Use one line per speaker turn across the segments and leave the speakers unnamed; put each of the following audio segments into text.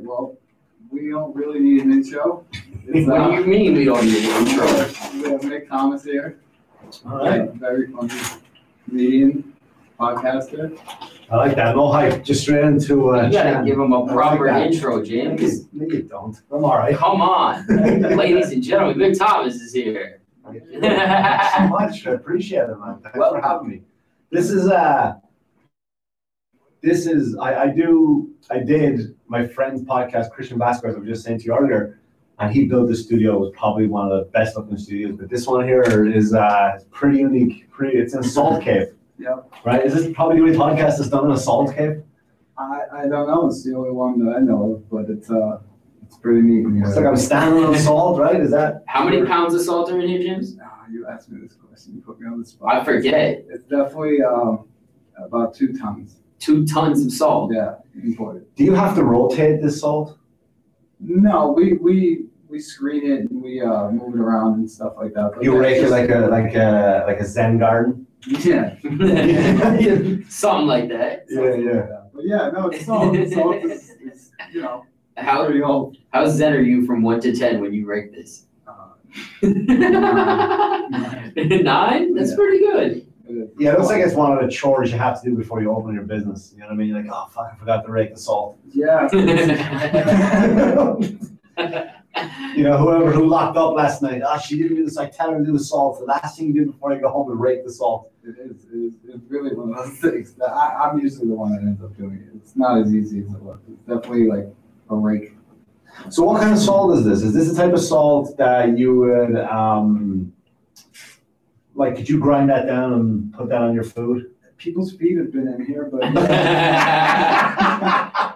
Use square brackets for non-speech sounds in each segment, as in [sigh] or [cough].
right, well, we don't really need an intro. It's, [laughs]
What
uh,
do you mean we don't need an intro?
We have Mick Thomas here.
All right,
Very funny comedian, podcaster.
I like that. No hype, just straight into. Uh,
You gotta
chat.
give him a
like
proper
that.
intro,
No,
James.
you- no, you don't. I'm all right.
Come on, [laughs] ladies and gentlemen, Mick Thomas is here.
Thank you so much. I appreciate it, man. Thanks for having me. This is uh this is I, I do I did my friend's podcast, Christian Vasquez, I was just saying to you earlier, and he built the studio. It was probably one of the best looking studios. But this one here is uh it's pretty unique. Pretty it's in a salt cave.
Yep.
Right? Is this probably the only podcast that's done in a salt cave?
I, I don't know, it's the only one that I know of, but it's, uh, it's pretty neat. when
It's like I'm standing on salt, right? Is that
How many pounds of salt are in here, James?
Ah, you asked me this question, you put me on the spot.
I forget.
It's definitely, um, about two tons,
Two tons of salt.
yeah, imported.
do you have to rotate this salt?
No, we, we, we screen it and we, uh, move it around and stuff like that. but
You rake it like a like a like a Zen garden?
Yeah. [laughs] [laughs]
Something like that.
yeah. Yeah.
But yeah, no, it's salt, [laughs] salt is, is, you know,
How
old.
how zen are you from one to ten when you rate this?
Uh,
Nine? That's
Yeah.
pretty good.
Yeah, it looks like it's one of the chores you have to do before you open your business. You know what I mean? You're like, oh fuck, I forgot to rake the salt.
Yeah. [laughs]
you know, whoever who locked up last night, ah, she didn't do this. I tell her to do the salt. The last thing you do before you go home is rake the salt.
It is, it is, it's really one of those things that I, I'm usually the one that ends up doing it. It's not as easy as it looks. It's definitely like a rake.
So, what kind of salt is this? Is this the type of salt that you would, um, like, could you grind that down and put that on your food?
People's feet have been in here, but. [laughs]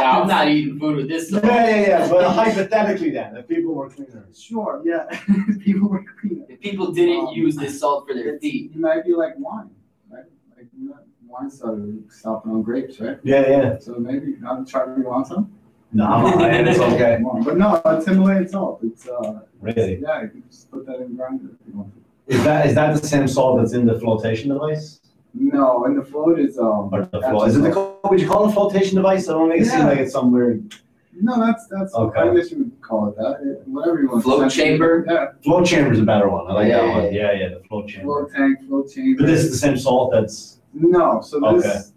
Yeah, I'm not eating food with this
Yeah, yeah, yeah. But hypothetically, then, if people were cleaners.
Sure, yeah. [laughs] People were cleaner.
If people didn't use this salt for their feet.
You might be like wine, right? Like wine started stopping on grapes, right?
Yeah, yeah.
So maybe I'm trying to want some.
No, [laughs] I'm. It's okay.
Come on. But no, it's Himalayan salt. It's uh.
Really?
Yeah, you can just put that in the grinder if you want.
Is that is that the same salt that's in the flotation device?
No, and the float is um.
Or the flow? Is it the co- would you call it a flotation device? I don't make it seem like it's some weird
No, that's that's.
Okay.
I guess you would call it that. It- Whatever you want.
Float
Essentially,
chamber?
Yeah,
Float chamber is a better one. I like that
Yeah.
one. Yeah, yeah, the flow chamber.
float tank, float chamber.
But this is the same salt that's
No, so
Okay.
this,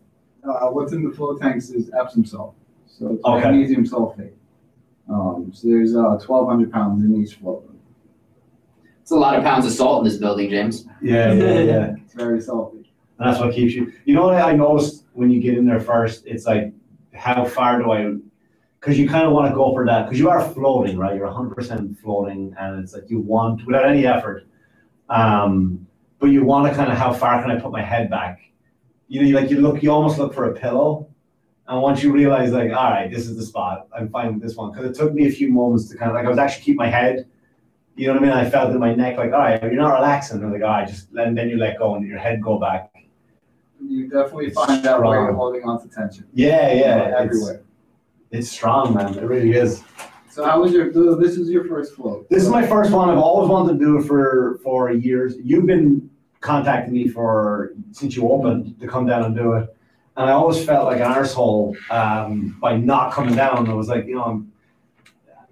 uh, what's in the float tanks is Epsom salt. So it's
Okay.
magnesium sulfate. Um, so there's, uh, twelve hundred pounds in each float.
It's a lot of pounds of salt in this building, James.
yeah, yeah, yeah. [laughs]
It's very salty.
And that's what keeps you. You know what I noticed when you get in there first? It's like, how far do I? Because you kind of want to go for that because you are floating, right? You're 100% floating, and it's like you want without any effort. Um, but you want to kind of how far can I put my head back? You know, you like you look, you almost look for a pillow, and once you realize like, all right, this is the spot. I'm fine with this one because it took me a few moments to kind of like I was actually keep my head. You know what I mean? I felt in my neck like, all right, you're not relaxing. I'm like, all right, just and then you let go and your head go back.
You definitely
It's
find out where you're holding on to tension.
Yeah, yeah, it's,
Everywhere.
it's strong, man. It really is.
So how was your, so this is your first float?
This is my first one. I've always wanted to do it for for years. You've been contacting me for since you opened to come down and do it, and I always felt like an arsehole um, by not coming down. I was like, you know, I'm,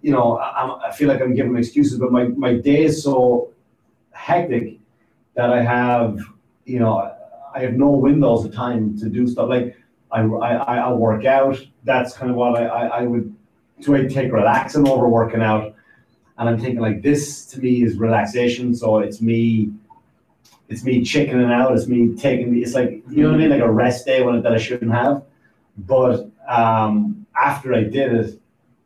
you know, I, I'm- feel like I'm giving excuses, but my my day is so hectic that I have, you know, I have no windows of time to do stuff. Like I I I work out. That's kind of what I I, I would. Do I take relaxing over working out? And I'm thinking like this to me is relaxation. So it's me, it's me chickening out. It's me taking. It's like you know what I mean, like a rest day when that I shouldn't have. But um, after I did it,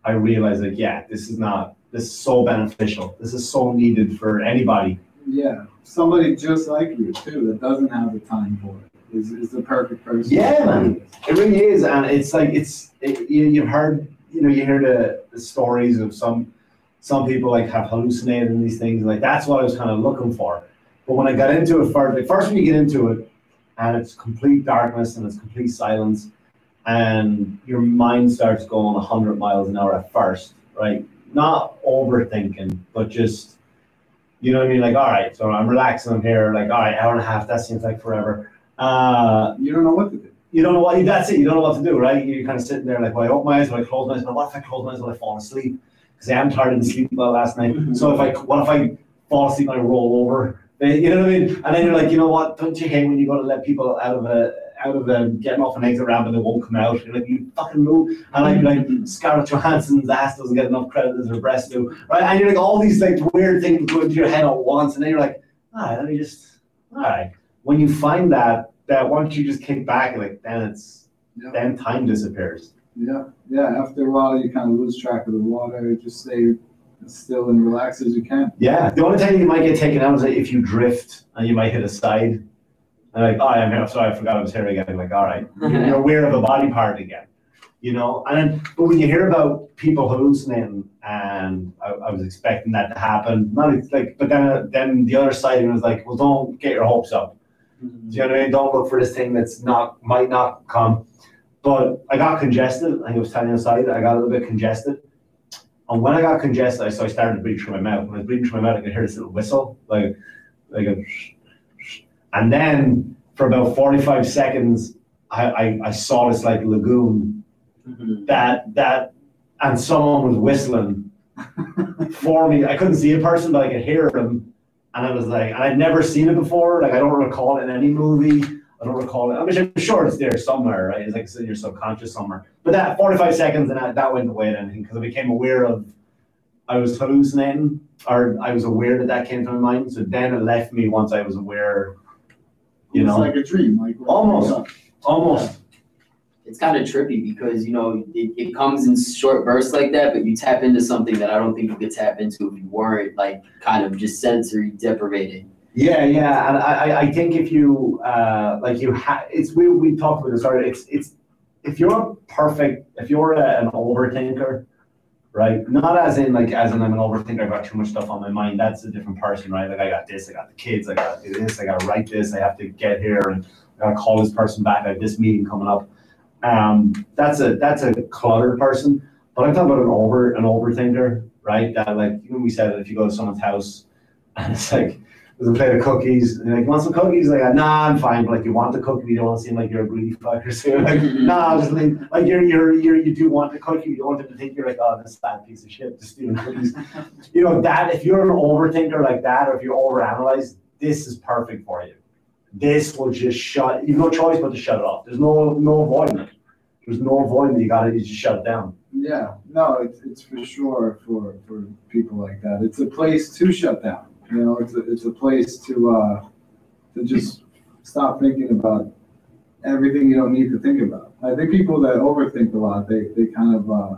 I realized like yeah, this is not. This is so beneficial. This is so needed for anybody.
Yeah, somebody just like you too, that doesn't have the time for it, is, is the perfect person.
Yeah, man. It really is, and it's like it's it, you, you've heard you know you hear the, the stories of some some people like have hallucinated and these things like that's what I was kind of looking for. But when I got into it first, like first when you get into it, and it's complete darkness and it's complete silence, and your mind starts going hundred miles an hour at first, right? Not overthinking, but just you know what I mean. Like all right, so I'm relaxing. I'm here. Like all right, hour and a half. That seems like forever. Uh,
You don't know what to do.
you don't know what, that's it, you don't know what to do, right? You're kind of sitting there like, well, I open my eyes, will I close my eyes, but what if I close my eyes, will I fall asleep? Because I am tired and sleep well last night. So if I, what if I fall asleep and I roll over? Eh, You know what I mean? And then you're like, you know what? Don't you hate when you got to let people out of a out of a getting off an exit ramp and they won't come out? You're like, you fucking move. And I'm like, Scarlett Johansson's ass doesn't get enough credit as her breasts do, right? And you're like, all these like weird things go into your head at once, and then you're like, all right, let me just, all right. When you find that, that once you just kick back, and like then it's
Yeah.
then time disappears.
Yeah, yeah. After a while, you kind of lose track of the water. Just stay as still and relax as you can.
Yeah, the only time you might get taken out is if you drift and you might hit a side. And like, oh, I'm here. Sorry, I forgot I was here again. Like, all right, [laughs] you're aware of a body part again, you know. And then, but when you hear about people hallucinating, and I, I was expecting that to happen, not like, but then then the other side was like, well, don't get your hopes up. Mm-hmm. Do you know what I mean? Don't look for this thing that's not might not come. But I got congested. I was telling you inside. I got a little bit congested. And when I got congested, I so I started to breathe through my mouth. When I was breathing through my mouth, I could hear this little whistle, like like a. And then for about forty-five seconds, I, I, I saw this like lagoon
Mhm.
that that, and someone was whistling [laughs] for me. I couldn't see a person, but I could hear them. And I was like, and I'd never seen it before. Like I don't recall it in any movie. I don't recall it. I mean, I'm sure it's there somewhere, right? It's like it's in your subconscious somewhere. But that 45 seconds and that, that went away and because I became aware of I was hallucinating or I was aware that that came to my mind. So then it left me once I was aware, you
it's
know,
like a dream, like
Almost. almost.
It's kind of trippy because you know it, it comes in short bursts like that, but you tap into something that I don't think you could tap into if you weren't like kind of just sensory deprivated.
Yeah, yeah, and I, I- I think if you, uh, like you have, it's, we, we talked about this already, it's, it's, if you're a perfect, if you're a, an overthinker, right, not as in like, as in I'm an overthinker, I've got too much stuff on my mind, that's a different person, right, like I got this, I got the kids, I do this, I gotta write this, I have to get here, and I gotta call this person back, I have this meeting coming up. Um, that's a, that's a cluttered person, but I'm talking about an over, an overthinker, right, that like, know, we said if you go to someone's house, and [laughs] it's like, there's a plate of cookies, and you're like, you want some cookies? Like, nah, I'm fine, but like, you want the cookie, you don't want to seem like you're a greedy fucker, [laughs] so you're like, mm-hmm. nah, just like, like you're, you're, you're, you do want the cookie, you don't want them to think you're like, oh, this fat piece of shit, just stealing cookies. [laughs] You know, that, if you're an overthinker like that, or if you overanalyze, this is perfect for you. This will just shut, you've no choice but to shut it off, there's no, no avoiding it. There's no avoiding it, you gotta, you just shut it down.
Yeah, no, it's, it's for sure for, for people like that. It's a place to shut down. You know, it's a, it's a place to, uh, to just stop thinking about everything you don't need to think about. I think people that overthink a lot, they, they kind of, uh,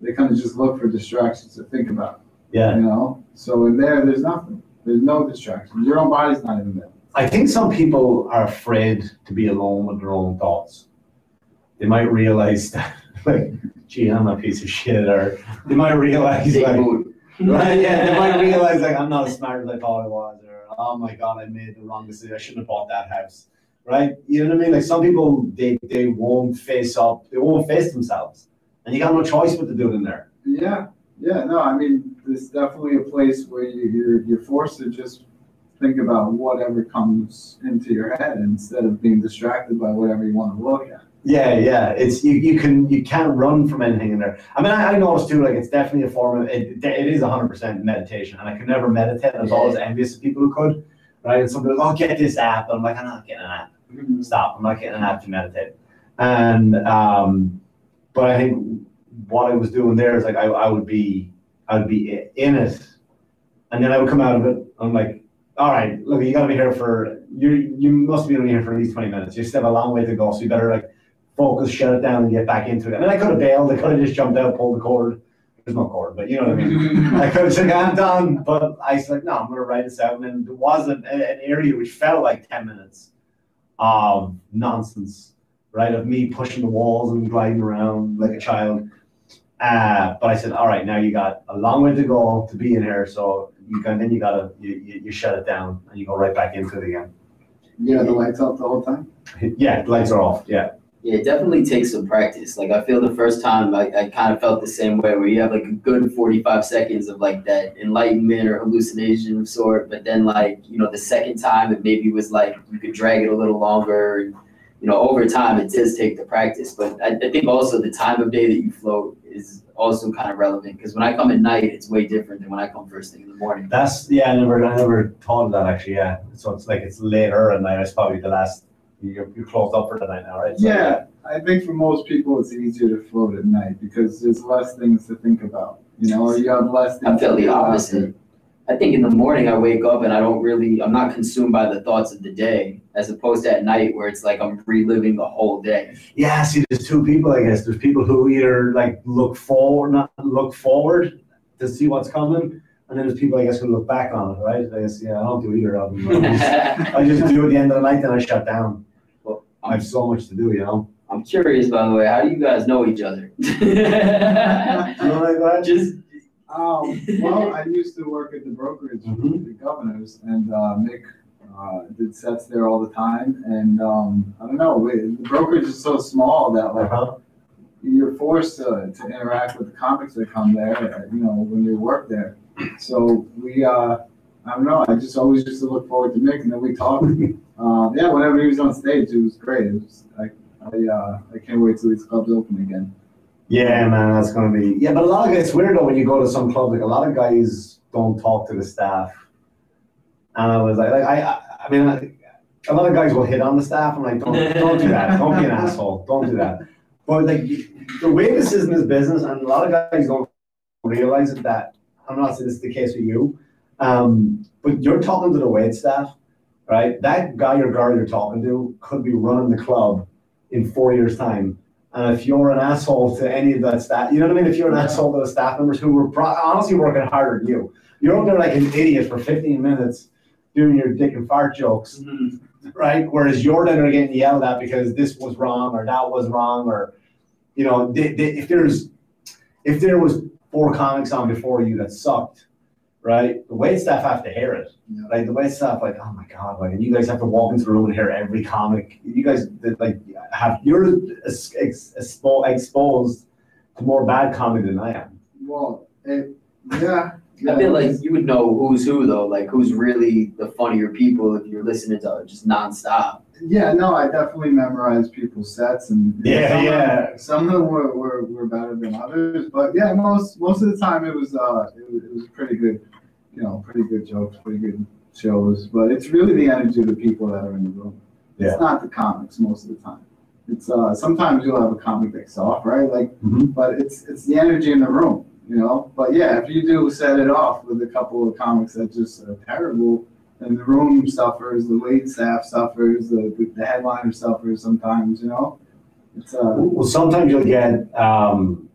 they kind of just look for distractions to think about,
Yeah.
you know? So in there, there's nothing. There's no distractions. Your own body's not even there.
I think some people are afraid to be alone with their own thoughts. They might realize that, [laughs] like, gee, I'm a piece of shit, or they might realize, like,
mood. [laughs]
right, yeah, they might realize, like, I'm not as smart as I thought I was, or oh my god, I made the wrong decision. I shouldn't have bought that house, right? You know what I mean? Like, some people, they they won't face up, they won't face themselves, and you got no choice but to do it in there.
Yeah, yeah, no, I mean, it's definitely a place where you, you're, you're forced to just think about whatever comes into your head instead of being distracted by whatever you want to look at.
Yeah, yeah. It's you, you can you can't run from anything in there. I mean, I, I noticed too. Like, it's definitely a form of it. It is hundred percent meditation, and I could never meditate. I was always envious of people who could. Right? And somebody like, oh, get this app. And I'm like, I'm not getting an app. Stop. I'm not getting an app to meditate. And um, but I think what I was doing there is like I, I would be I would be in it, and then I would come out of it. I'm like, all right, look, you got to be here for you. You must be only here for at least twenty minutes. You still have a long way to go, so you better like focus, shut it down, and get back into it. I mean, I could have bailed. I could have just jumped out, pulled the cord. There's no cord, but you know what I mean. [laughs] I could have said, I'm done, but I was like, no, I'm going to write this out. And then there was an, an area which felt like 10 minutes of nonsense, right? Of me pushing the walls and gliding around like a child. Uh, but I said, all right, now you got a long way to go to be in here. So you can, then you got to, you, you, you shut it down and you go right back into it again.
Yeah, the lights up the whole time? [laughs]
Yeah, the lights are off. Yeah.
Yeah, it definitely takes some practice. Like I feel the first time I, I kind of felt the same way where you have like a good 45 seconds of like that enlightenment or hallucination of sort, but then like, you know, the second time it maybe was like you could drag it a little longer and you know, over time, it does take the practice, but I, I think also the time of day that you float is also kind of relevant, because when I come at night, it's way different than when I come first thing in the morning.
That's, yeah, I never, I never thought of that actually, yeah. So it's like, it's later at night, it's probably the last, you're, you're closed up for the night now, right? So,
Yeah, I think for most people, it's easier to float at night because there's less things to think about, you know, or you have less things.
I feel
to
the
do after.
opposite. I think in the morning I wake up and I don't really, I'm not consumed by the thoughts of the day, as opposed to at night where it's like I'm reliving the whole day.
Yeah, see, there's two people, I guess. There's people who either like look forward, not look forward to see what's coming, and then there's people, I guess, who look back on it, right? I guess, yeah, I don't do either of them. I [laughs] just- I just do it at the end of the night, then I shut down.
Well,
I have so much to do, you know?
I'm curious, by the way, how do you guys know each other? [laughs]
You know like that?
Just,
Um, well, I used to work at the brokerage,
Mhm.
with the governors, and, uh, Mick, uh, did sets there all the time, and, um, I don't know, we- the brokerage is so small that like,
Uh-huh.
you're forced to, to interact with the comics that come there, uh, you know, when you work there. So we, uh, I don't know, I just always used to look forward to Mick, and then we talked. Uh, yeah, whenever he was on stage, it was great. It was, I, I, uh, I can't wait till these clubs open again.
Yeah, man, that's gonna be, yeah, but a lot of guys, it's weird though, when you go to some clubs, like a lot of guys don't talk to the staff. And I was like, like, I, I, I mean, a lot of guys will hit on the staff, I'm like, don't, don't do that, don't be an asshole, don't do that. But like, the way this is in this business, and a lot of guys don't realize it, that, I'm not saying this is the case with you, um, but you're talking to the wait staff, right? That guy or girl you're talking to could be running the club in four years' time. And if you're an asshole to any of that staff, you know what I mean? If you're an asshole to the staff members who were pro- honestly working harder than you, you're up there like an idiot for 15 minutes doing your dick and fart jokes,
Mhm.
right? Whereas you're then getting yelled at because this was wrong or that was wrong or, you know, they, they, if there's, if there was four comics on before you that sucked, right? The wait staff have to hear it.
Yeah.
Like the wait staff, like, oh my god, like, and you guys have to walk into the room and hear every comic. You guys that like have you're ex- ex- expo- exposed to more bad comedy than I am.
Well, it, yeah. yeah,
I feel like you would know who's who though, like who's really the funnier people if you're listening to just nonstop.
Yeah, no, I definitely memorized people's sets and.
Yeah,
some of them- Some of them were, were, were better than others, but yeah, most, most of the time it was, uh, it was, it was pretty good, you know, pretty good jokes, pretty good shows, but it's really the energy of the people that are in the room.
Yeah.
It's not the comics most of the time. It's, uh, sometimes you'll have a comic that's off, right? Like,
Mhm.
but it's, it's the energy in the room, you know? But yeah, if you do set it off with a couple of comics that just are terrible, then the room suffers, the wait staff suffers, the, the headliner suffers sometimes, you know? It's, uh,
Well, sometimes you'll get um,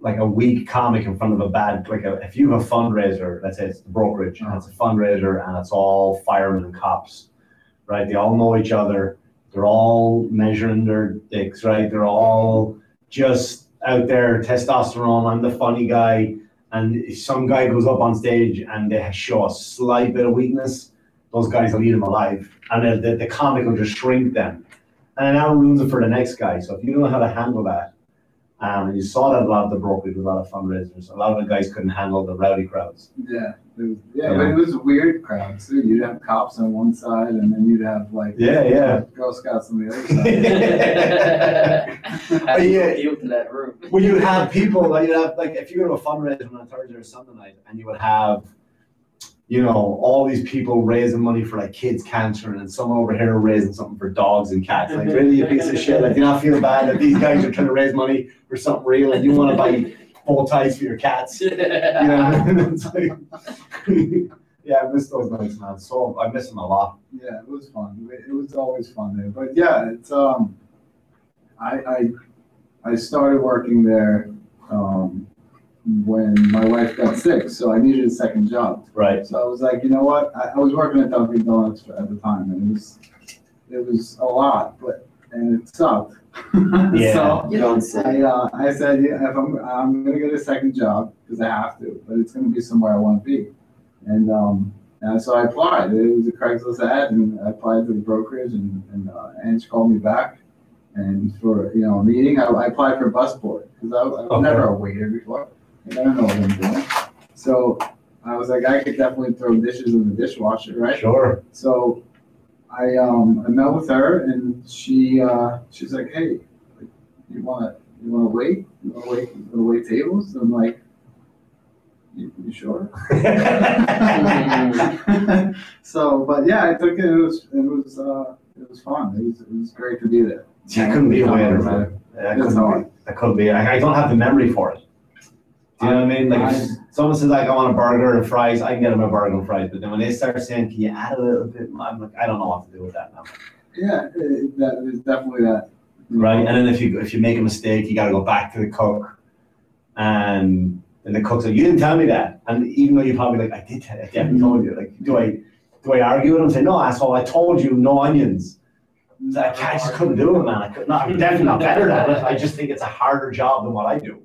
like a weak comic in front of a bad like a, if you have a fundraiser, let's say it's the brokerage and it's a fundraiser and it's all firemen and cops, right? They all know each other. They're all measuring their dicks, right? They're all just out there testosterone. I'm the funny guy. And some guy goes up on stage and they show a slight bit of weakness, those guys will eat him alive. And the, the, the comic will just shrink them. And now ruins it for the next guy. So if you don't know how to handle that, um, and you saw that a lot of the brokerage, with a lot of fundraisers, a lot of the guys couldn't handle the rowdy crowds.
yeah, it was, yeah, but it was weird crowds too. You'd have cops on one side and then you'd have like.
Yeah, yeah.
Girl Scouts on the other side. [laughs]
How do you
Yeah.
appeal to that room?
Well, you would have people like you'd have like if you go to a fundraiser on a Thursday or Sunday night, and you would have, you know, all these people raising money for like kids' cancer, and someone over here raising something for dogs and cats. Like, really, you piece of shit. Like, do you not feel bad that these guys are trying to raise money for something real, and you want to buy bow ties for your cats? You know, it's [laughs] like, [laughs] yeah, I miss those nights, man. So I miss them a lot.
Yeah, it was fun. It was always fun there. But yeah, it's um, I I I started working there um when my wife got sick, so I needed a second job.
Right.
So I was like, you know what? I, I was working at Dunkin' Donuts at the time, and it was it was a lot, but and it sucked. [laughs]
Yeah.
so
You don't say.
I uh, I said, yeah, if I'm I'm gonna get a second job because I have to, but it's gonna be somewhere I want to be, and um. And so I applied. It was a Craigslist ad, and I applied to the brokerage, and and uh, Ange called me back, and for you know a meeting, I, I applied for a busboy because I, I was
Okay.
never a waiter before. I don't know what I'm doing. So I was like, I could definitely throw dishes in the dishwasher, right?
Sure.
So I, um, I met with her and she, uh, she's like, hey, you wanna, you wanna wait? You wanna wait, you wanna wait tables? I'm like, you, you sure? [laughs] So, but yeah, I took it, it was, it was, uh, it was fun. It was, it was great to be there.
See, I couldn't be a waiter, man. I couldn't be. I couldn't be. I, I don't have the memory for it. Do you know what I mean? Like, someone says like I want a burger and fries, I can get them a burger and fries. But then when they start saying, "Can you add a little bit?" I'm like, I don't know what to do with that now.
Yeah, it, that, it's definitely that.
Right? And then if you if you make a mistake, you got to go back to the cook, and then the cook's like, "You didn't tell me that." And even though you're probably like, "I did tell you, I definitely mm-hmm. told you." Like, do I do I argue with him? and Say, "No, asshole, I told you, no onions." I, can't- I just couldn't do it, man. I could not. I'm definitely not better at it. I just think it's a harder job than what I do.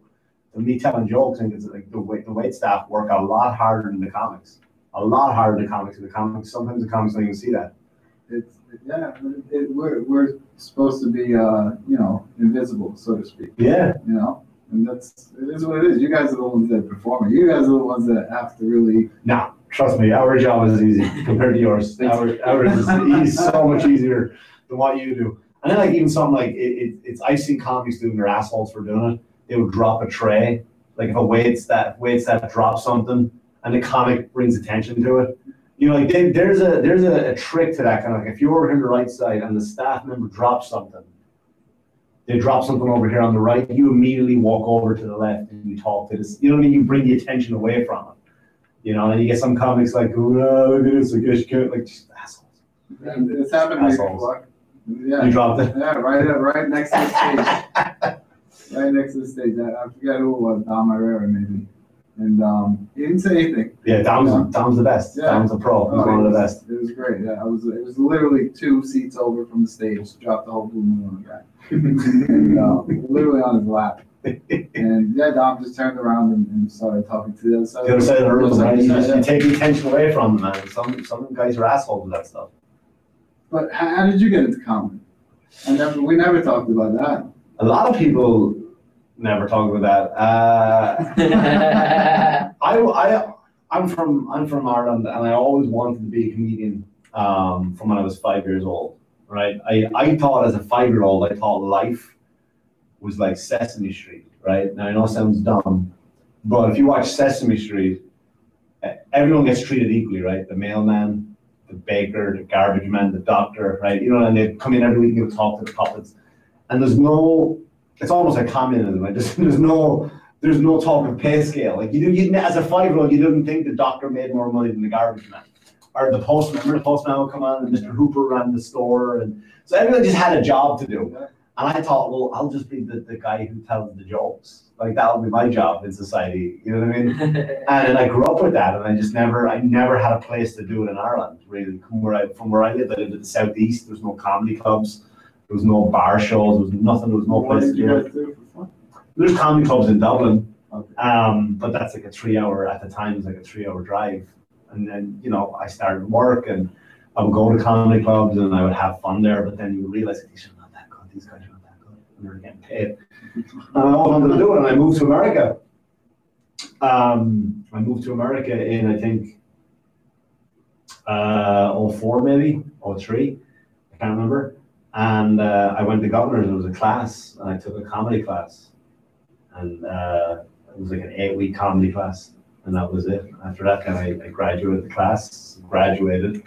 Me telling jokes, and it's like the wait the wait staff work a lot harder than the comics. A lot harder than the comics. The comics sometimes the comics don't even see that.
It's, yeah, it, we're, we're supposed to be, uh, you know, invisible, so to speak,
Yeah.
you know? And that's, it is what it is. You guys are the ones that perform it. You guys are the ones that have to really,
No, trust me, our job is easy compared to yours. Our, ours is [laughs] easy, so much easier than what you do. And then like even something like it, it, it's I've seen comics doing their assholes for doing it. They would drop a tray, like if a waits that waits that drops something, and the comic brings attention to it. You know, like they, there's a there's a, a trick to that kind of like if you're over here on the right side and the staff member drops something, they drop something over here on the right, you immediately walk over to the left and you talk to this. You know what I mean? You bring the attention away from it. You know, and you get some comics like, oh, look at this, I guess you can't, like, just assholes.
it's happened
Assholes.
before.
You dropped it.
yeah, right, right next to the stage. [laughs] Right next to the stage. I I forget who it was, Dom Irrera maybe. And, um, he didn't say anything.
Yeah, Dom's, Dom's the best.
Yeah.
Dom's a pro. He's one of the best.
It was great. Yeah, I was. It was literally two seats over from the stage. Dropped the whole blue moon on the guy, and, uh, literally on his lap. And yeah, Dom just turned around and, and started talking to the other side.
The other side of the room, right? You, just-
Yeah.
you take the attention away from them, man. Some, some guys are assholes with that stuff.
But how, how did you get into comedy? I never. We never talked about that.
A lot of people never talk about that. Uh, [laughs] I, I, I'm from, I'm from Ireland and I always wanted to be a comedian, um, from when I was five years old, right? I, I thought as a five-year-old, I thought life was like Sesame Street, right? Now I know it sounds dumb, but if you watch Sesame Street, everyone gets treated equally, right? The mailman, the baker, the garbage man, the doctor, right? You know, and they come in every week and they talk to the puppets. And there's no, it's almost like communism. Like [laughs] there's, there's no, there's no talk of pay scale. Like you, didn't- you as a five-year-old, you didn't think the doctor made more money than the garbage man, or the postman. Remember the postman would come on, and Mr. Hooper ran the store, and so everyone just had a job to do. And I thought, well, I'll just be the, the guy who tells the jokes. Like that'll be my job in society. You know what I mean? [laughs] And I grew up with that, and I just never, I never had a place to do it in Ireland. Really, from where I, from where I lived, I lived in the southeast. there's no comedy clubs, there was no bar shows, there was nothing. There was no place to do it. There's comedy clubs in Dublin, um, but that's like a three-hour at the time. It was like a three-hour drive, and then you know I started work, and I would go to comedy clubs, and I would have fun there. But then you realize that these are not that good. These guys are not that good, and they're getting paid. And I wanted to do it, and I moved to America. Um, I moved to America in I think uh, 04 maybe, 03, I can't remember. And uh, I went to Governor's, and it was a class, and I took a comedy class. And uh, it was like an eight week comedy class, and that was it. After that, then I, I graduated the class, graduated,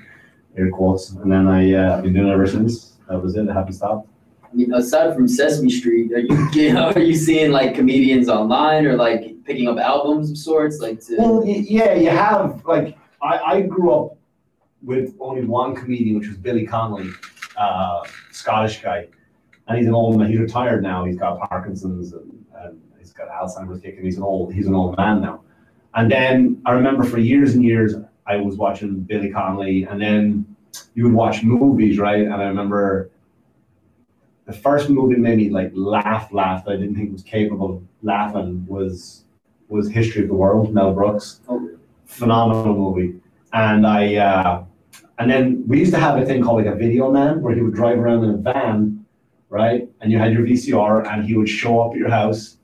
air quotes, and then I, uh, I've been doing it ever since. That was it, I haven't stopped.
I mean, aside from Sesame Street, are you, [laughs] you know, are you seeing like comedians online or like picking up albums of sorts, like to?
Well, yeah, you have like I, I grew up with only one comedian, which was Billy Connolly, uh, Scottish guy, and he's an old man. He's retired now. He's got Parkinson's and, and he's got Alzheimer's kicking. He's an old he's an old man now. And then I remember for years and years I was watching Billy Connolly, and then you would watch movies, right? And I remember the first movie that made me like laugh, laugh that I didn't think was capable of laughing was was History of the World, Mel Brooks.
Oh.
Phenomenal movie. And I, uh, and then we used to have a thing called like a video man where he would drive around in a van, right? And you had your VCR and he would show up at your house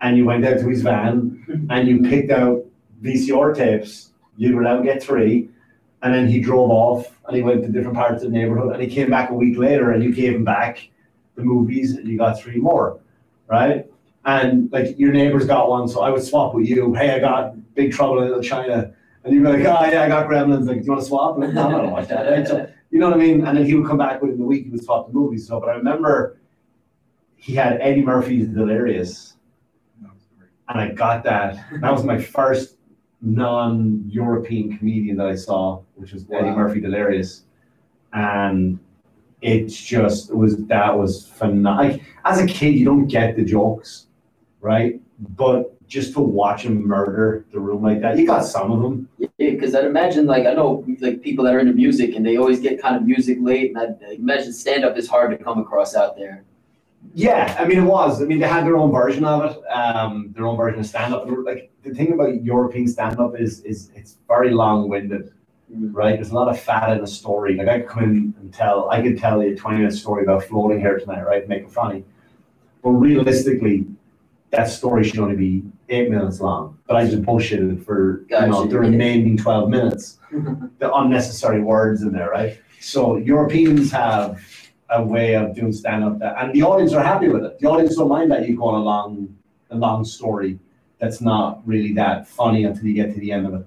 and you went out to his van [laughs] and you picked out VCR tapes. You allowed to get three And then he drove off and he went to different parts of the neighborhood and he came back a week later and you gave him back the movies and you got three more, right? And like your neighbors got one, so I would swap with you. Hey, I got Big Trouble in Little China. And you'd be like, oh yeah, I got Gremlins. Like, do you want to swap? Like, no, I don't watch that. Right? So, you know what I mean? And then he would come back within the week, he would swap the movies. So, but I remember he had Eddie Murphy's Delirious and I got that. That was my first non-European comedian that I saw, which was Eddie
Wow.
Murphy Delirious, and it just was that was phenomenal. Like, as a kid, you don't get the jokes, right? But just to watch him murder the room like that, you got some of them.
Yeah, because I'd imagine like I know like people that are into music and they always get kind of music late, and I'd imagine stand up is hard to come across out there.
Yeah, I mean it was. I mean they had their own version of it, um, their own version of stand up. Like the thing about European stand up is is it's very long winded.
Mm.
right? There's a lot of fat in a story. Like I could come in and tell, I could tell you a 20 minute story about floating here tonight, right? Make it funny. But realistically, that story should only be eight minutes long. But I just bullshitted for you know the remaining 12 minutes. [laughs] The unnecessary words in there, right? So Europeans have a way of doing stand up that, and the audience are happy with it. The audience don't mind that you go on a long, a long story that's not really that funny until you get to the end of it.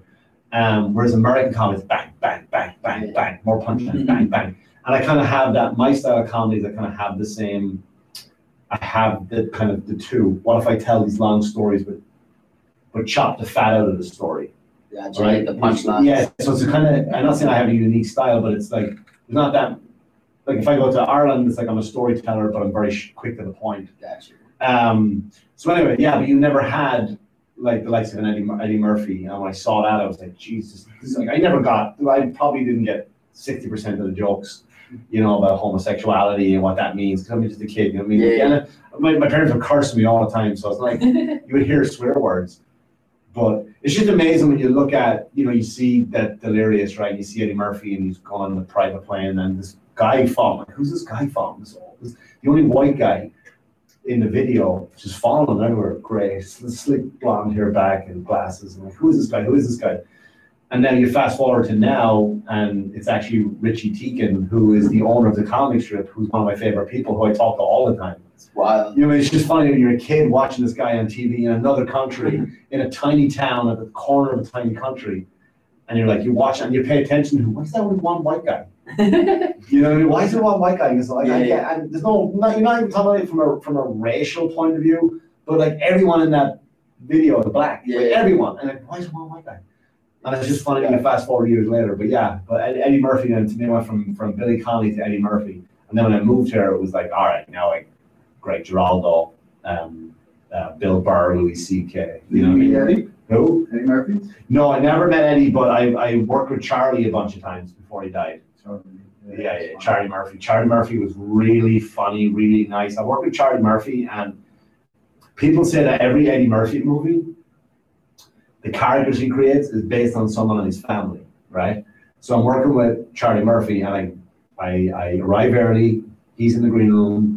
Um, whereas American comedy is bang, bang, bang, bang, bang, more punchlines, bang, [laughs] bang. And I kind of have that, my style of comedies, I kind of have the same, I have the kind of the two. What if I tell these long stories but, but chop the fat out of the story?
Gotcha,
right?
the punchline.
Yeah, so it's kind of, I'm not saying I have a unique style, but it's like, it's not that, like if I go to Ireland, it's like I'm a storyteller, but I'm very quick to the point.
Gotcha.
Um, so anyway, yeah, but you never had like the likes of an Eddie, Eddie Murphy. And when I saw that, I was like, Jesus, like, I never got, I probably didn't get 60% of the jokes, you know, about homosexuality and what that means. Cause I'm just a kid, you know what I mean?
Yeah.
And, uh, my, my parents would curse me all the time. So it's like, [laughs] you would hear swear words. But it's just amazing when you look at, you know, you see that Delirious, right? You see Eddie Murphy and he's gone on the private plane and this guy. Like, who's this guy falling? This, this, the only white guy in the video just falling everywhere. Gray, slick blonde hair back and glasses. And like, who is this guy? Who is this guy? And then you fast forward to now, and it's actually Richie Tienken, who is the owner of the comic strip, who's one of my favorite people, who I talk to all the time.
It's wild.
You know, it's just funny when you're a kid watching this guy on TV in another country, [laughs] in a tiny town at the corner of a tiny country, and you're like, you watch and you pay attention to what's that with one white guy? [laughs] You know, what I mean? why is there one white guy? Like, I
Yeah,
get, and there's no, not, you're not even talking about it from a from a racial point of view, but like everyone in that video is black, like
Yeah.
everyone, and like, why is one white guy? And it's just funny when you fast forward years later, but yeah, but Eddie Murphy then to me went from from Billy Connolly to Eddie Murphy, and then when I moved here, it was like, all right, now like Greg Giraldo, um, uh, Bill Burr, Louis C.K. You know what I mean?
Eddie,
Who?
Eddie Murphy?
No, I never met Eddie, but I, I worked with Charlie a bunch of times before he died.
Charlie.
Yeah, yeah, Charlie Murphy. Charlie Murphy was really funny, really nice. I worked with Charlie Murphy, and people say that every Eddie Murphy movie, the characters he creates is based on someone in his family, right? So I'm working with Charlie Murphy, and I, I, I arrive early. He's in the green room.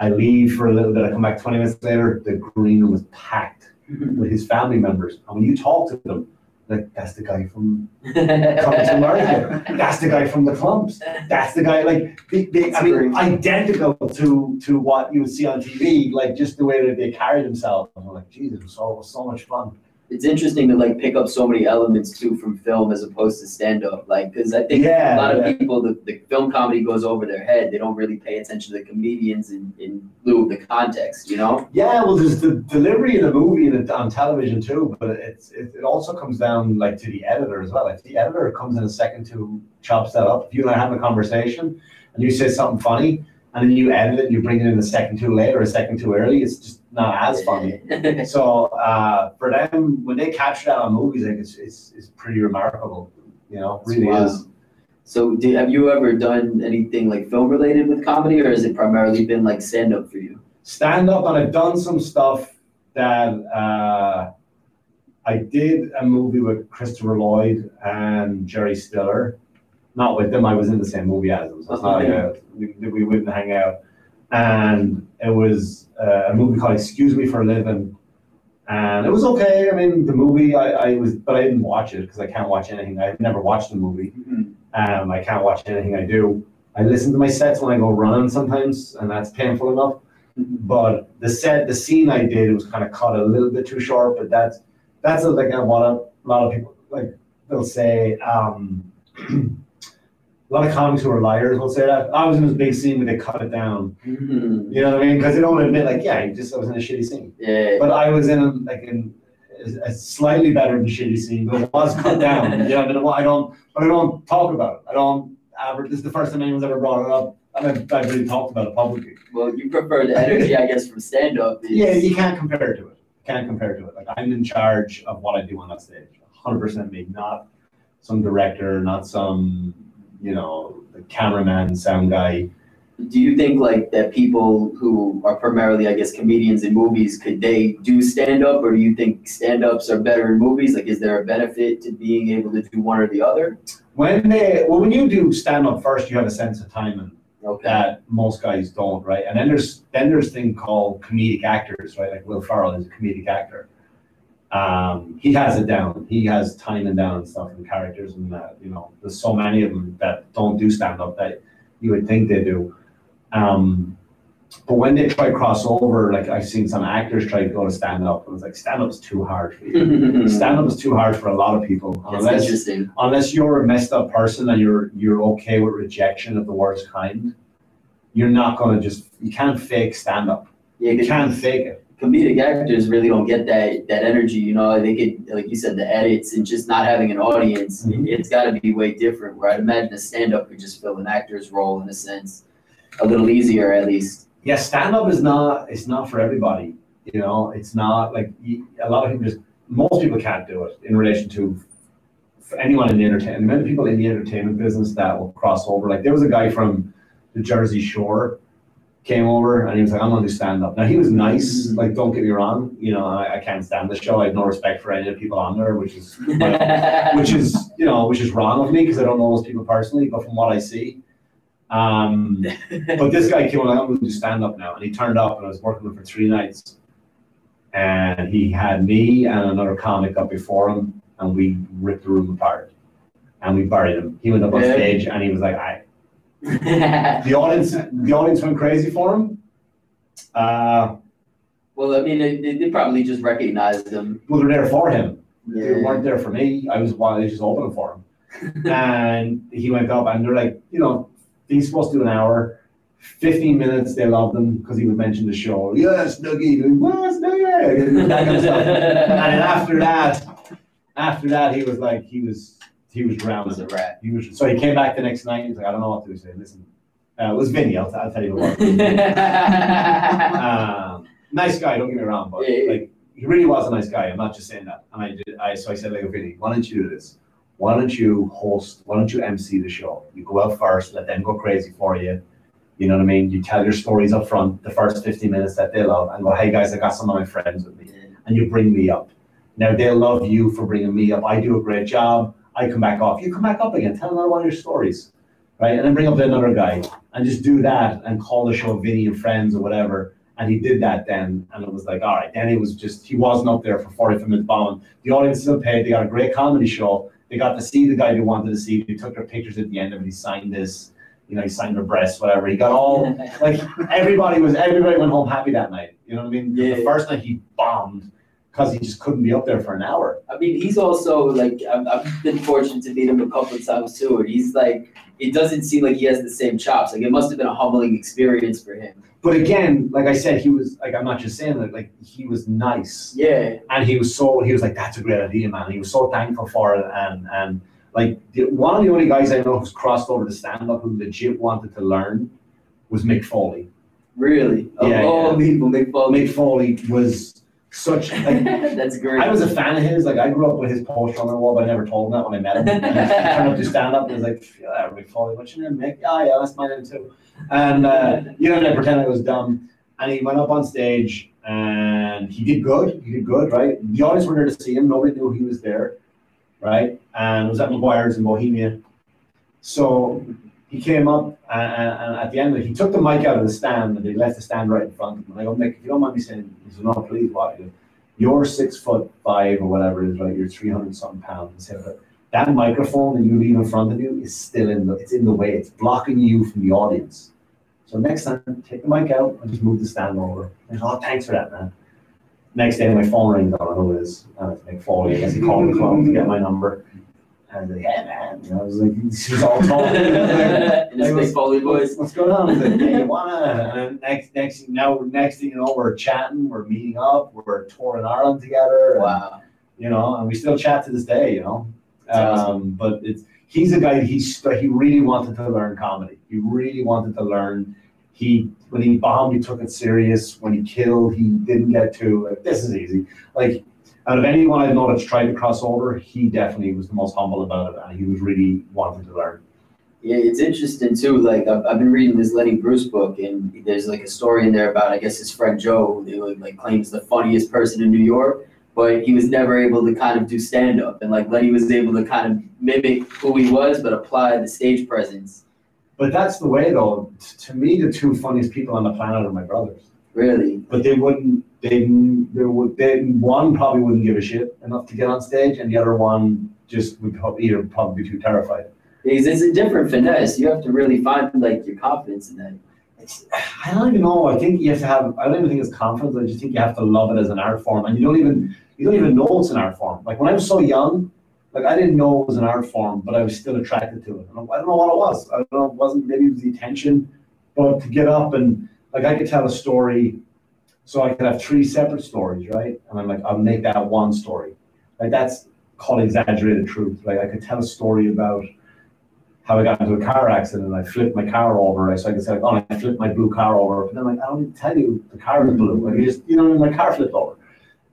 I leave for a little bit. I come back 20 minutes later. The green room is packed mm-hmm. with his family members. And when you talk to them, like that's the guy from [laughs] to America. That's the guy from the Klumps. That's the guy. Like they, they, I mean, identical to to what you would see on TV. Like just the way that they carry themselves. I'm like, Jesus, it was so, it was so much fun.
It's interesting to like pick up so many elements too from film as opposed to stand up. Like, because I think
Yeah,
a lot of people, the, the film comedy goes over their head. They don't really pay attention to the comedians in, in lieu of the context, you know?
Yeah, well, there's the delivery in a movie and on television too, but it's it, it also comes down like to the editor as well. Like the editor comes in a second to chops that up. If you and I have a conversation and you say something funny and then you edit it, you bring it in a second too late or a second too early, it's just not as funny. [laughs] So uh, for them, when they capture that on movies, think it's, it's, it's pretty remarkable. You know, really
Wow.
is.
So, do, have you ever done anything like film related with comedy, or has it primarily been like stand up for you?
Stand up, and I've done some stuff that uh, I did a movie with Christopher Lloyd and Jerry Stiller. Not with them, I was in the same movie as them. So it's not like uh, we, we wouldn't hang out. And it was uh, a movie called Excuse Me for a Living. And it was okay. I mean, the movie, I, I was, but I didn't watch it because I can't watch anything. I've never watched the movie.
Mhm.
Um, I can't watch anything I do. I listen to my sets when I go running sometimes, and that's painful enough. But the set, the scene I did was kind of cut a little bit too short. But that's that's like what a lot of people like. They'll say um, [clears throat] a lot of comics who are liars will say that I was in this big scene, but they cut it down.
Mhm.
You know what I mean? Because they don't admit, like, yeah, I just I was in a shitty scene.
Yeah.
But I was in a, like in a slightly better than shitty scene, but it was cut down. you know, I, mean, I don't, but I don't talk about it. I don't. Ever, this is the first time anyone's ever brought it up, I've, I've really talked about it publicly.
Well, you prefer the energy, I guess, from stand up. [laughs]
Yeah, you can't compare it to it. Can't compare it to it. Like I'm in charge of what I do on that stage. 100% me, not some director, not some, you know, the cameraman, sound guy.
Do you think like that people who are primarily, I guess, comedians in movies, could they do stand up, or do you think stand ups are better in movies? Like, is there a benefit to being able to do one or the other?
When they, well, when you do stand up first, you have a sense of timing.
Okay.
that most guys don't, right? And then there's then there's thing called comedic actors, right? Like Will Ferrell is a comedic actor. Um, he has it down. He has timing down and stuff and characters and that. You know, there's so many of them that don't do stand up that you would think they do. Um, but when they try to cross over, like I've seen some actors try to go to stand up, and it's like stand up is too hard for you. [laughs] Stand up is too hard for a lot of people. Unless
interesting.
unless you're a messed up person and you're you're okay with rejection of the worst kind, you're not gonna just you can't fake stand up.
Yeah,
You can't fake it.
Comedic actors really don't get that that energy. You know, they get like you said, the edits and just not having an audience.
Mhm.
It's got to be way different. Where I'd imagine a stand up could just fill an actor's role in a sense, a little easier at least.
Yeah, stand up is not it's not for everybody. You know, it's not like a lot of people just most people can't do it in relation to for anyone in the entertainment. Many people in the entertainment business that will cross over. Like there was a guy from the Jersey Shore came over and he was like, I'm gonna do stand up. Now he was nice,
Mhm.
like don't get me wrong, you know, I, I can't stand the show. I have no respect for any of the people on there, which is [laughs] which is you know which is wrong of me because I don't know those people personally, but from what I see. Um, [laughs] but this guy came along, I'm going to do stand up now, and he turned up, and I was working with him for three nights, and he had me and another comic up before him, and we ripped the room apart, and we buried him. He went up on
Yeah.
stage, and he was like, "I." [laughs] The audience, the audience went crazy for him. Uh,
well, I mean, they, they they probably just recognized them.
well, they're there for him. They weren't there for me. I was while just opening for him. [laughs] and he went up and they're like, you know, he's supposed to do an hour. 15 minutes, they loved him because he would mention the show. Yes, Dougie, what's Dougie? That kind of stuff. [laughs] And then after that, after that, he was like, he was, he was drowning.
was a rat.
He was, so he came back the next night. He was like, I don't know what to say. Listen, uh, it was Vinny. I'll, I'll tell you what. [laughs] um, nice guy, don't get me wrong, but
Yeah, yeah.
like he really was a nice guy. I'm not just saying that. And I did. I so I said, like, Vinny, why don't you do this? Why don't you host? Why don't you MC the show? You go out first, let them go crazy for you. You know what I mean? You tell your stories up front, the first 15 minutes that they love, and go, hey guys, I got some of my friends with me, and you bring me up. Now they'll love you for bringing me up. I do a great job. I come back off. You come back up again. Tell another one of your stories, right? And then bring up another guy and just do that and call the show Vinny and Friends or whatever. And he did that then, and it was like, all right. Then he was just he wasn't up there for 45 minutes bombing. The audience still paid. They got a great comedy show. They got to see the guy they wanted to see. They took their pictures at the end of it. He signed this, you know, he signed their breasts, whatever. He got all [laughs] like everybody was everybody went home happy that night. You know what I mean?
Yeah.
The first night he bombed because he just couldn't be up there for an hour.
I mean, he's also like I've, I've been fortunate to meet him a couple of times too, and he's like it doesn't seem like he has the same chops. Like it must have been a humbling experience for him.
But again, like I said, he was like I'm not just saying that, like he was nice.
Yeah,
and he was so he was like that's a great idea man he was so thankful for it and and like the, one of the only guys i know who's crossed over to stand up who legit wanted to learn was mick foley
really. Of
Yeah,
all
yeah.
people, Mick Foley.
mick foley was such like [laughs]
That's great.
I was a fan of his. Like I grew up with his poster on my wall, but I never told him that when I met him. And he [laughs] turned up to stand up and was like, "Yeah, Mick Foley, what's your name, Mick? Yeah, yeah, that's my name too." And uh, you know, and I pretend I was dumb. And he went up on stage and he did good. He did good, right? The audience were there to see him. Nobody knew he was there, right? And it was at McGuire's in Bohemia. So he came up and, and, and at the end of it, he took the mic out of the stand and they left the stand right in front of him. And I go, Mick, if you don't mind me saying, he said, no, please, what? You're six foot five or whatever it is, right? You're three hundred something pounds. But that microphone that you leave in front of you is still in the it's in the way. It's blocking you from the audience. So next time, take the mic out and just move the stand over. Oh, thanks for that, man. Next day, my phone rings. I don't know who it is. And it's Mick Foley. I guess he called the club to get my number. And I was like, yeah, man. You know, I was like, [laughs] he's all talking. [laughs]
In his big Foley voice.
What's going on? He's like, hey, you wanna? [laughs] And next, next, now, next thing you know, we're chatting, we're meeting up, we're touring Ireland together. and,
Wow.
You know, and we still chat to this day. You know, um, but it's he's a guy. He st- he really wanted to learn comedy. He really wanted to learn. He when he bombed, he took it serious. When he killed, he didn't get to. Like, this is easy. Like out of anyone I know that's tried to cross over, he definitely was the most humble about it, and he was really wanting to learn.
Yeah, it's interesting too. Like I've, I've been reading this Lenny Bruce book, and there's like a story in there about I guess his friend Joe, who like claims the funniest person in New York, but he was never able to kind of do stand up, and like Lenny was able to kind of mimic who he was, but apply the stage presence.
But that's the way, though. T- To me, the two funniest people on the planet are my brothers.
Really,
But they wouldn't. They they would. They one probably wouldn't give a shit enough to get on stage, and the other one just would probably either probably be too terrified.
because it's a different finesse. You have to really find like your confidence in that.
It's, I don't even know. I think you have to have. I don't even think it's confidence. I just think you have to love it as an art form, and you don't even you don't even know it's an art form. Like when I was so young, like I didn't know it was an art form, but I was still attracted to it. And I don't know what it was. I don't know. It wasn't maybe it was the attention, but to get up and like I could tell a story, so I could have three separate stories, right? And I'm like, I'll make that one story. Like that's called exaggerated truth. Like I could tell a story about how I got into a car accident and I flipped my car over. So I could say, like, oh, I flipped my blue car over. But then, like, I don't tell you the car is blue. Like, you just, you know, my car flipped over.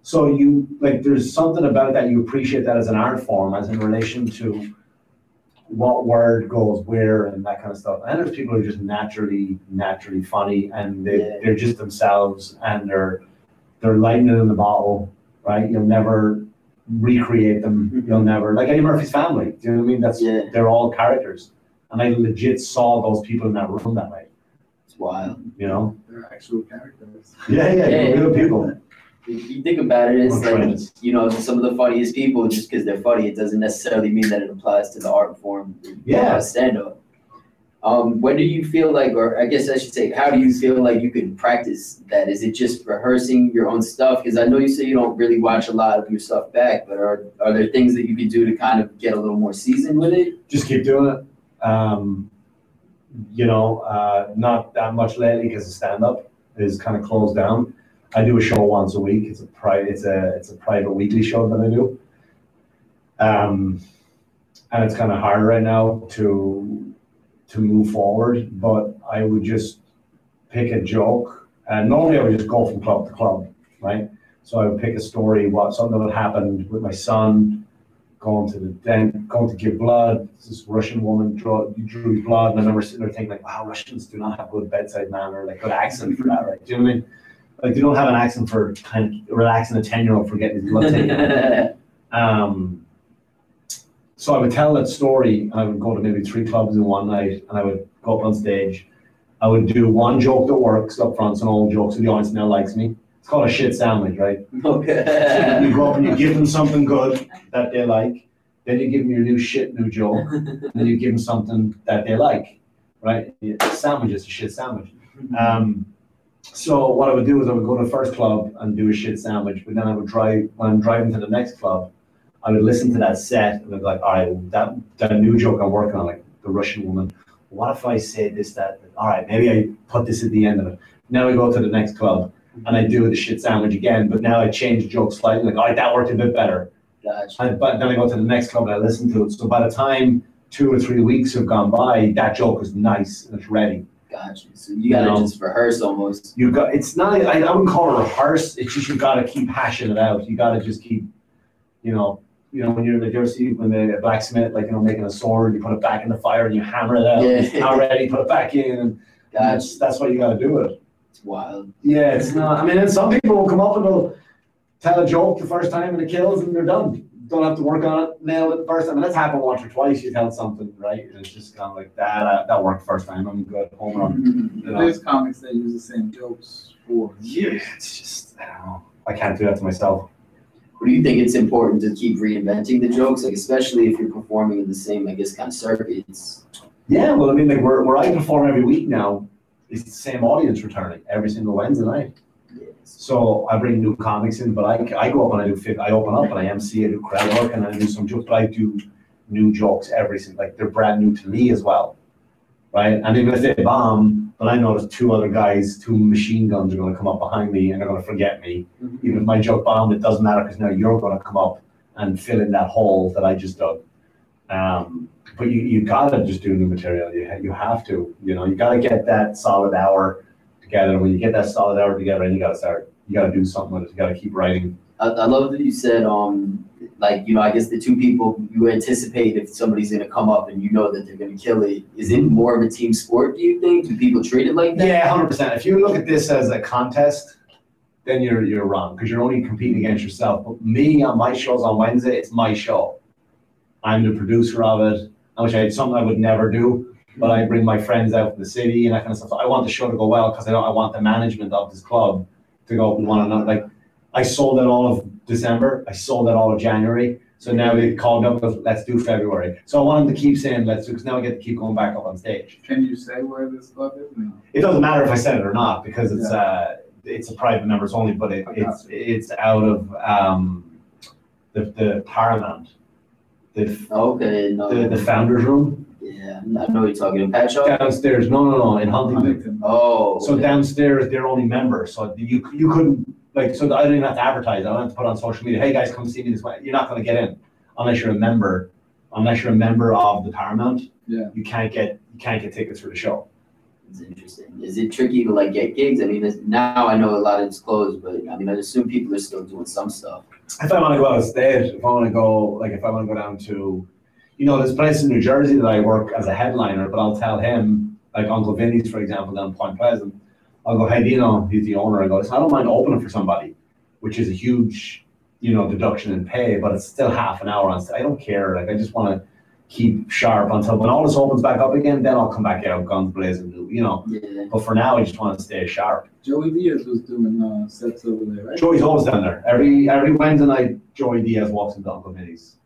So you, like, there's something about that you appreciate that as an art form, as in relation to what word goes where and that kind of stuff. And there's people who are just naturally, naturally funny and they,
Yeah.
they're just themselves and they're, they're lightning in the bottle, right? You'll never recreate them. Mm-hmm. You'll never, like Eddie Murphy's family. Do you know what I mean? That's,
Yeah.
they're all characters. And I legit saw those people in that room that night,
It's wild.
you know?
They're actual characters.
Yeah, yeah,
Yeah,
real people.
If you think about it, it's like you know some of the funniest people. Just because they're funny, it doesn't necessarily mean that it applies to the art form.
Yeah.
stand up. Um, when do you feel like, or I guess I should say, how do you feel like you could practice that? Is it just rehearsing your own stuff? Because I know you say you don't really watch a lot of your stuff back, but are are there things that you could do to kind of get a little more seasoned with it?
Just keep doing it. Um, you know, uh, not that much lately because the stand-up is kind of closed down. I do a show once a week. It's a private, it's a, it's a private weekly show that I do. Um, and it's kind of hard right now to, to move forward, but I would just pick a joke. And normally I would just go from club to club, right? So I would pick a story, what, something that happened with my son, going to the dent, going to give blood. This Russian woman drew, drew blood, and I remember sitting there thinking, like, wow, Russians do not have good bedside manner, like good accent for that, right? Do you know what I mean? Like they don't have an accent for kind of relaxing a ten-year-old for getting his blood taken. [laughs] Um, so I would tell that story, and I would go to maybe three clubs in one night, and I would go up on stage. I would do one joke that works up front, so an old joke, so the audience now likes me. It's called a shit sandwich, right?
okay. [laughs]
You go up and you give them something good that they like, then you give them your new shit, new joke, and [laughs] then you give them something that they like, right? Sandwich is a shit sandwich. Um, so what I would do is I would go to the first club and do a shit sandwich, but then I would drive, when I'm driving to the next club, I would listen to that set and I'd be like, all right, that, that new joke I'm working on, like the Russian woman, what if I say this, that, all right, maybe I put this at the end of it. Now I go to the next club and I do the shit sandwich again, but now I change the joke slightly, like, all right, that worked a bit better.
Gotcha.
And, but then I go to the next club and I listen to it. So by the time two or three weeks have gone by, that joke is nice and it's ready.
Gotcha. So you gotta
No.
just rehearse almost.
You got it's not I, I wouldn't call it rehearse, it's just you gotta keep hashing it out. You gotta just keep, you know, you know, when you're like you ever see when the blacksmith, like you know, making a sword, you put it back in the fire and you hammer it out.
Yeah.
It's not ready, put it back in and
Gotcha.
that's that's why you gotta do it.
It's wild.
Yeah, it's not I mean and some people will come up and they'll tell a joke the first time and it kills and they're done. Don't have to work on it, nail it the first time. And that's happened once or twice. You tell something, right? And it's just kind of like that. Uh, that worked first time. I'm good. Home run. You [laughs] know?
There's comics that use the same jokes for
Yeah,
years.
it's just I don't know. I can't do that to myself.
Or do you think it's important to keep reinventing the jokes, like especially if you're performing in the same, I guess, kind of circuits?
Yeah, well, I mean, like where, where I perform every week now, it's the same audience returning every single Wednesday night. So I bring new comics in, but I, I go up and I do fit, I open up and I MC, I do crowd work and I do some jokes, but I do new jokes every single, like they're brand new to me as well. Right? And even if they bomb, but I know there's two other guys, two machine guns are gonna come up behind me and they're gonna forget me. Even if my joke bombed, it doesn't matter because now you're gonna come up and fill in that hole that I just dug. Um, but you, you gotta just do new material. You, you have to, you know, you gotta get that solid hour together. When you get that solid hour together, and you gotta start, you gotta do something with it. You gotta keep writing.
I, I love that you said, um, like, you know, I guess the two people you anticipate if somebody's gonna come up and you know that they're gonna kill it, is it more of a team sport, do you think? Do people treat it like that?
Yeah, hundred percent. If you look at this as a contest, then you're you're wrong because you're only competing against yourself. But me on my shows on Wednesday, it's my show. I'm the producer of it, which I had something I would never do. But I bring my friends out from the city and that kind of stuff. So I want the show to go well because I don't. I want the management of this club to go. We want to know. Like I sold out all of December. I sold out all of January. So now they called up. with, Let's do February. So I want them to keep saying let's do because now I get to keep going back up on stage.
Can you say where this club is? No.
It doesn't matter if I said it or not because it's uh it's a private members only, but it, it's it's out of um the the Paramount. The
Okay, no.
the, the founders room
Yeah, I know you're talking about. Pet shop?
downstairs. No, no, no, in Huntington.
Huntington.
Oh.
So
okay.
downstairs, they're only members. So you you couldn't like so I didn't have to advertise. I don't have to put on social media. Hey guys, come see me this way. You're not going to get in unless you're a member. Unless you're a member of the Paramount.
Yeah.
You can't get you can't get tickets for the show.
It's interesting. Is it tricky to like get gigs? I mean, now I know a lot of it's closed, but I mean, I assume people are still doing some stuff.
if I want to go out of state, if I want to go, like if I want to go down to, you know, there's place in New Jersey that I work as a headliner, but I'll tell him, like Uncle Vinny's, for example, down Point Pleasant, I'll go, hey, do you know, he's the owner. I go, "Listen, I don't mind opening for somebody, which is a huge, you know, deduction in pay, but it's still half an hour on. I don't care. Like, I just want to keep sharp until when all this opens back up again, then I'll come back out guns blazing, you know.
Yeah.
But for now, I just want to stay sharp.
Joey Diaz was doing uh, sets over there, right?
Joey's always down there. Every every Wednesday night, Joey Diaz walks into Uncle Vinny's.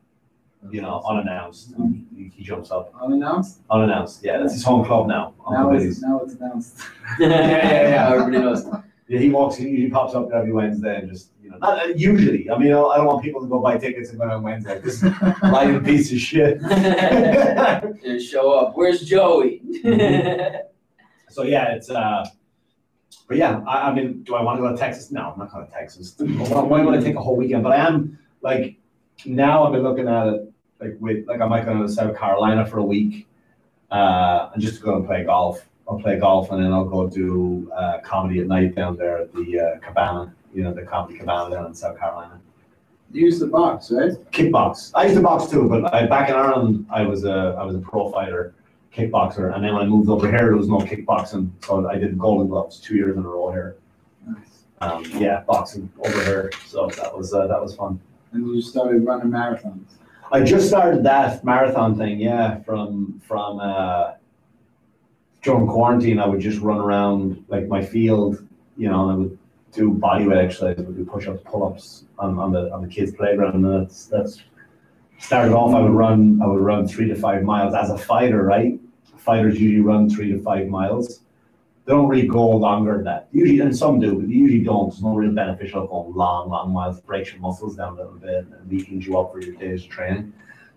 You know, unannounced. He, he jumps up
Unannounced?
unannounced. Yeah, that's his home club now.
Now it's, now it's announced. [laughs] [laughs]
yeah, yeah. Yeah.
Everybody knows.
Yeah, he walks. He usually pops up every Wednesday and just you know, not uh, usually. I mean, I don't, want people to go buy tickets and go on Wednesday. This [laughs] lying piece of shit.
Just show up. Where's Joey?
so yeah, it's uh. But yeah, I, I mean, do I want to go to Texas? No, I'm not going to Texas. Why would I take a whole weekend? But I am like now. I've been looking at it like with like I might go to South Carolina for a week, uh, and just to go and play golf. I'll play golf and then I'll go do uh, comedy at night down there at the uh, Cabana. You know, the comedy Cabana down in South Carolina.
You used to box, right?
Kickbox. I used to box too, but I, back in Ireland, I was a I was a pro fighter, kickboxer, and then when I moved over here, there was no kickboxing, so I did Golden Gloves two years in a row here.
Nice.
Um, yeah, boxing over here, so that was uh, that was fun.
And you started running marathons.
I just started that marathon thing, yeah, from from uh, during quarantine. I would just run around like my field, you know, and I would do bodyweight exercises, would do push-ups, pull-ups on, on the on the kids' playground, and that's that's started off. I would run, I would run three to five miles as a fighter, right? Fighters usually run three to five miles. They don't really go longer than that. Usually, and some do, but they usually don't. It's not really beneficial going long, long miles. Breaks your muscles down a little bit and weakens you up for your day's training.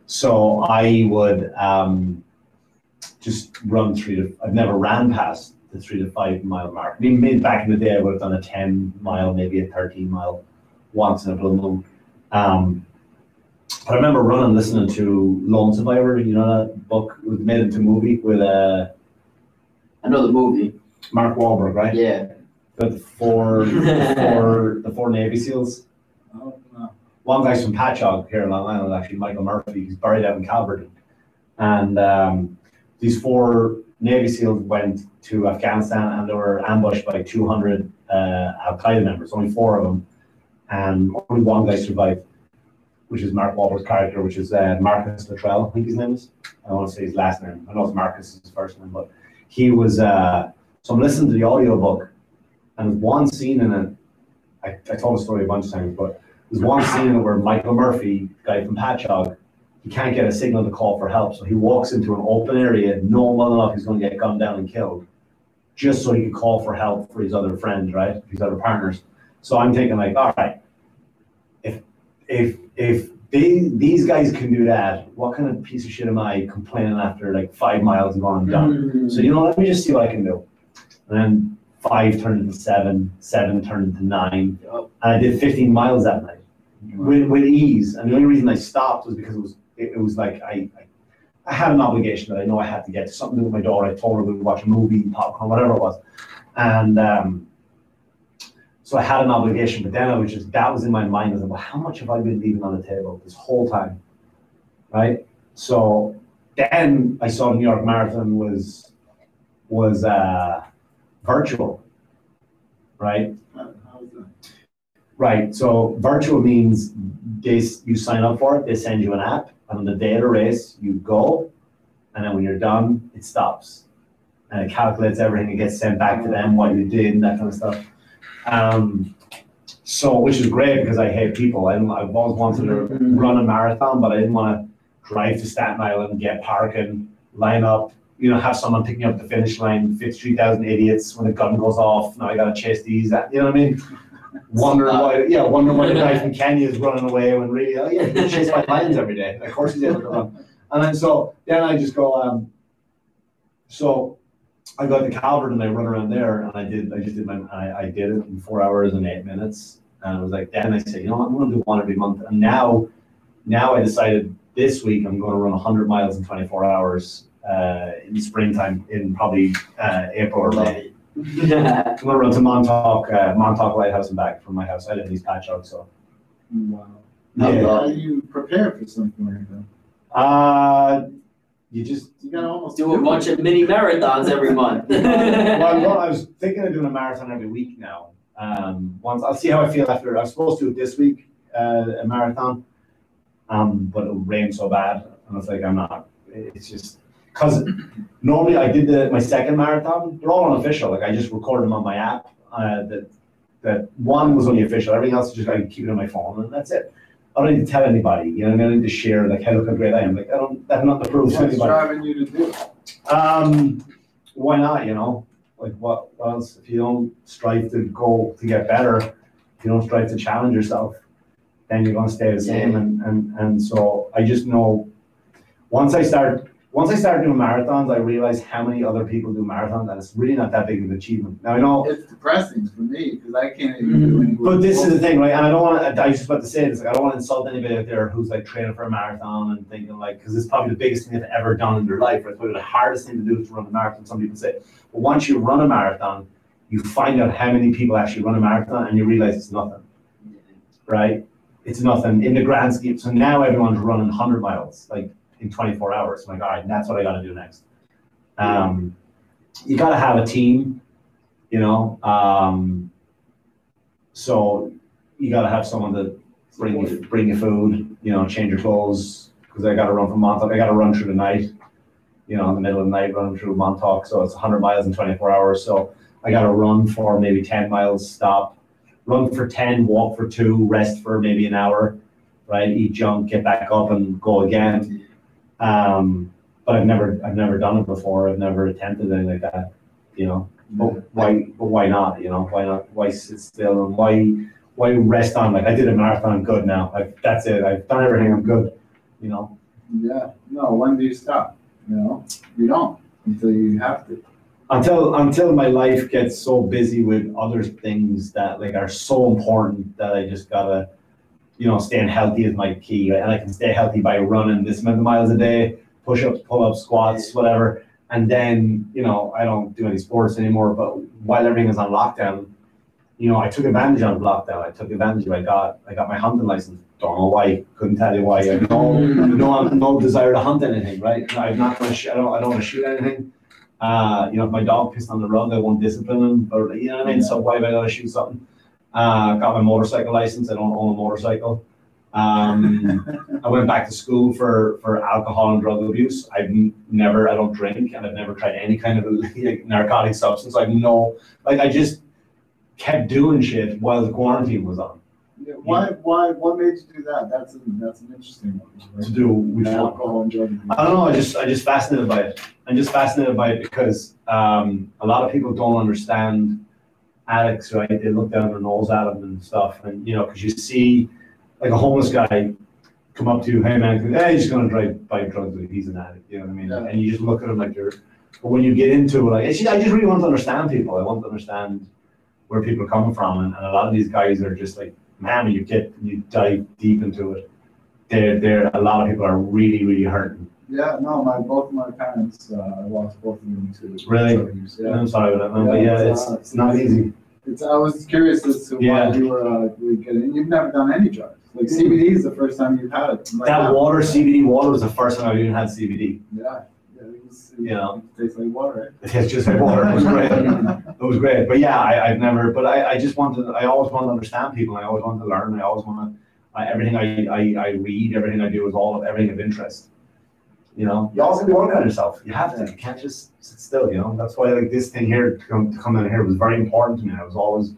So I would um, just run three to. I've never ran past the three to five mile mark. I mean, back in the day, I would have done a ten mile, maybe a thirteen mile, once in a blue moon. Um, but I remember running, listening to Lone Survivor. You know that book was made into a movie with uh,
I know the movie.
Mark Wahlberg, right?
Yeah.
But the four, [laughs] the four, the four Navy SEALs.
Oh, no.
One guy's from Patchogue here in Long Island, actually, Michael Murphy. He's buried out in Calverton. And um, these four Navy SEALs went to Afghanistan and they were ambushed by 200 uh, Al Qaeda members, only four of them. And only one guy survived, which is Mark Wahlberg's character, which is uh, Marcus Luttrell, I think his name is. I don't want to say his last name. I know it's Marcus, his first name, but he was. Uh, so I'm listening to the audiobook, and there's one scene in it. I, I told the story a bunch of times, but There's one scene where Michael Murphy, guy from Patchogue, he can't get a signal to call for help, so he walks into an open area, knowing well enough he's going to get gunned down and killed, just so he can call for help for his other friends, right? His other partners. So I'm thinking like, all right, if if if they, these guys can do that, what kind of piece of shit am I complaining after like five miles going and done? Mm-hmm. So you know, let me just see what I can do. And then five turned into seven, seven turned into nine,
Yup.
and I did 15 miles that night with, with ease. And the only reason I stopped was because it was it, it was like I, I I had an obligation that I know I had to get to something to do with my daughter. I told her we would watch a movie, popcorn, whatever it was, and um, so I had an obligation. But then I was just that was in my mind. I was like, well, how much have I been leaving on the table this whole time, right? So then I saw the New York Marathon was was uh, virtual, right?
How- how's that?
Right, so virtual means they, you sign up for it, they send you an app, and on the day of the race, you go, and then when you're done, it stops. And it calculates everything, it gets sent back to them, what you did, and that kind of stuff. Um, so, which is great, because I hate people, I, I've always wanted to run a marathon, but I didn't wanna drive to Staten Island, get parking, line up, you know, have someone picking up the finish line, fifty-three thousand idiots, when the gun goes off, now I gotta chase these, that, you know what I mean? [laughs] Wondering why, yeah, wondering why the guy [laughs] from Kenya is running away when really, oh yeah, he gets chased by lions every day. Of course he's able to run. And then so then I just go, um, so I go to Calvert and I run around there and I did, I just did my, I, I did it in four hours and eight minutes. And I was like, then I said, you know what, I'm gonna do one every month. And now, now I decided this week I'm gonna run hundred miles in twenty-four hours, in springtime in probably, uh, April or May. I'm gonna [laughs] run to Montauk, uh, Montauk Lighthouse and back from my house. I live in East Patchogue, so.
Wow.
Yeah.
How do you prepare for something like that?
Uh, you just,
You gotta almost.
Do a bunch of mini marathons every [laughs] month.
well, well, I was thinking of doing a marathon every week now. Um, once, I'll see how I feel after, I was supposed to do it this week, uh, a marathon. Um, but it rained so bad, and I was like, I'm not, it's just, cause normally I did the, my second marathon, they're all unofficial, like I just recorded them on my app, uh, that, that one was only official, everything else is just, I keep it on my phone, and that's it. I don't need to tell anybody, you know, I? Don't need to share, like, hey, look how great I am, like, I don't, have nothing to prove to
What's
anybody.
driving you to do?
Um, why not, you know? Like what, what else? If you don't strive to go to get better, if you don't strive to challenge yourself, then you're gonna stay the same. And, and, and so I just know, once I start, once I started doing marathons, I realized how many other people do marathons and it's really not that big of an achievement. Now I know
It's depressing for me, because I can't even do mm-hmm. any.
but this is the thing, right? And I don't want to. I was just about to say this. Like, I don't want to insult anybody out there who's like training for a marathon and thinking like, because it's probably the biggest thing they've ever done in their life. Right? It's probably the hardest thing to do is to run a marathon. Some people say, but once you run a marathon, you find out how many people actually run a marathon, and you realize it's nothing, right? It's nothing in the grand scheme. So now everyone's running 100 miles, like in 24 hours. I'm like, all right, that's what I got to do next. Um, you got to have a team, you know. Um, so you gotta have someone to bring you, bring you food, you know, change your clothes, because I gotta run from Montauk, I gotta run through the night, you know, in the middle of the night, running through Montauk, so it's hundred miles in twenty-four hours, so I gotta run for maybe ten miles, stop, run for ten, walk for two, rest for maybe an hour, right, eat junk, get back up and go again. Um, but I've never, I've never done it before, I've never attempted anything like that, you know? But why, but why not, you know, why not, why sit still and why, why rest on, like, I did a marathon, I'm good now, like, that's it, I've done everything, I'm good, you know?
Yeah, no, when do you stop? You know, you don't until you have to.
Until, until my life gets so busy with other things that like are so important that I just gotta, you know, staying healthy is my key, and I can stay healthy by running this amount of miles a day, push-ups, pull-ups, squats, whatever, and then, you know, I don't do any sports anymore, but while everything is on lockdown, you know, I took advantage of lockdown. I took advantage of. I got I got my hunting license. Don't know why. Couldn't tell you why. I have no no no desire to hunt anything. Right. I'm not gonna. Sh- I don't. I don't want to shoot anything. Uh, you know, if my dog pissed on the rug, I won't discipline him. Or you know what I mean. So why have I got to shoot something? Uh, got my motorcycle license. I don't own a motorcycle. Um, [laughs] I went back to school for, for alcohol and drug abuse. I've never, I don't drink, and I've never tried any kind of like, [laughs] narcotic substance. I've no, like, I just kept doing shit while the quarantine was on.
Yeah, why, why, what made you do that? That's, an- that's an interesting one. right?
To do which?
Alcohol and drug abuse.
I don't know. I just I just fascinated by it. I'm just fascinated by it because um, a lot of people don't understand addicts, right? They look down their nose at them and stuff, and you know, because you see like a homeless guy come up to you, hey man, hey, he's gonna drive buy drugs, like he's an addict. You know what I mean?
Yeah.
And you just look at him like you're. But when you get into it, like I just really want to understand people. I want to understand where people are coming from, and, and a lot of these guys are just like, man, you get you dive deep into it, they're they're a lot of people are really really hurting.
Yeah, no, my, both my parents, uh, I lost both of them to.
Really?
Yeah.
I'm sorry about that, man, but
Yeah,
yeah,
it's,
it's, it's not easy.
It's, I was curious as to
Yeah.
why you were, uh, getting, you've never done any drugs. Like CBD is the first time you've had it. Like
That water, CBD water was the first time I even had CBD.
Yeah, yeah, it was, it
You know.
tastes like water,
It tastes just like water, it was great. [laughs] It was great, but yeah, I, I've never, but I, I just wanted, I always want to understand people, I always want to learn, I always want to, I, everything I, I, I read, everything I do is all of, everything of interest. You know, you also have to work on yourself, you have to, you can't just sit still, you know, that's why like this thing here, to come, to come in here was very important to me, I was always,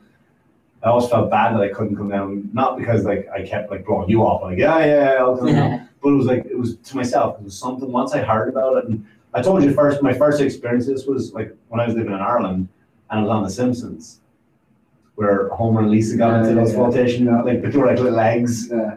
I always felt bad that I couldn't come down, not because like I kept like blowing you off, like, yeah, yeah, yeah, I'll come down. [laughs] But it was like, it was to myself, it was something, once I heard about it, and I told you first, my first experience, this was like when I was living in Ireland, and I was on The Simpsons, where Homer and Lisa got
Yeah,
into
yeah,
those
yeah.
flotation, like, they were like little legs,
Yeah,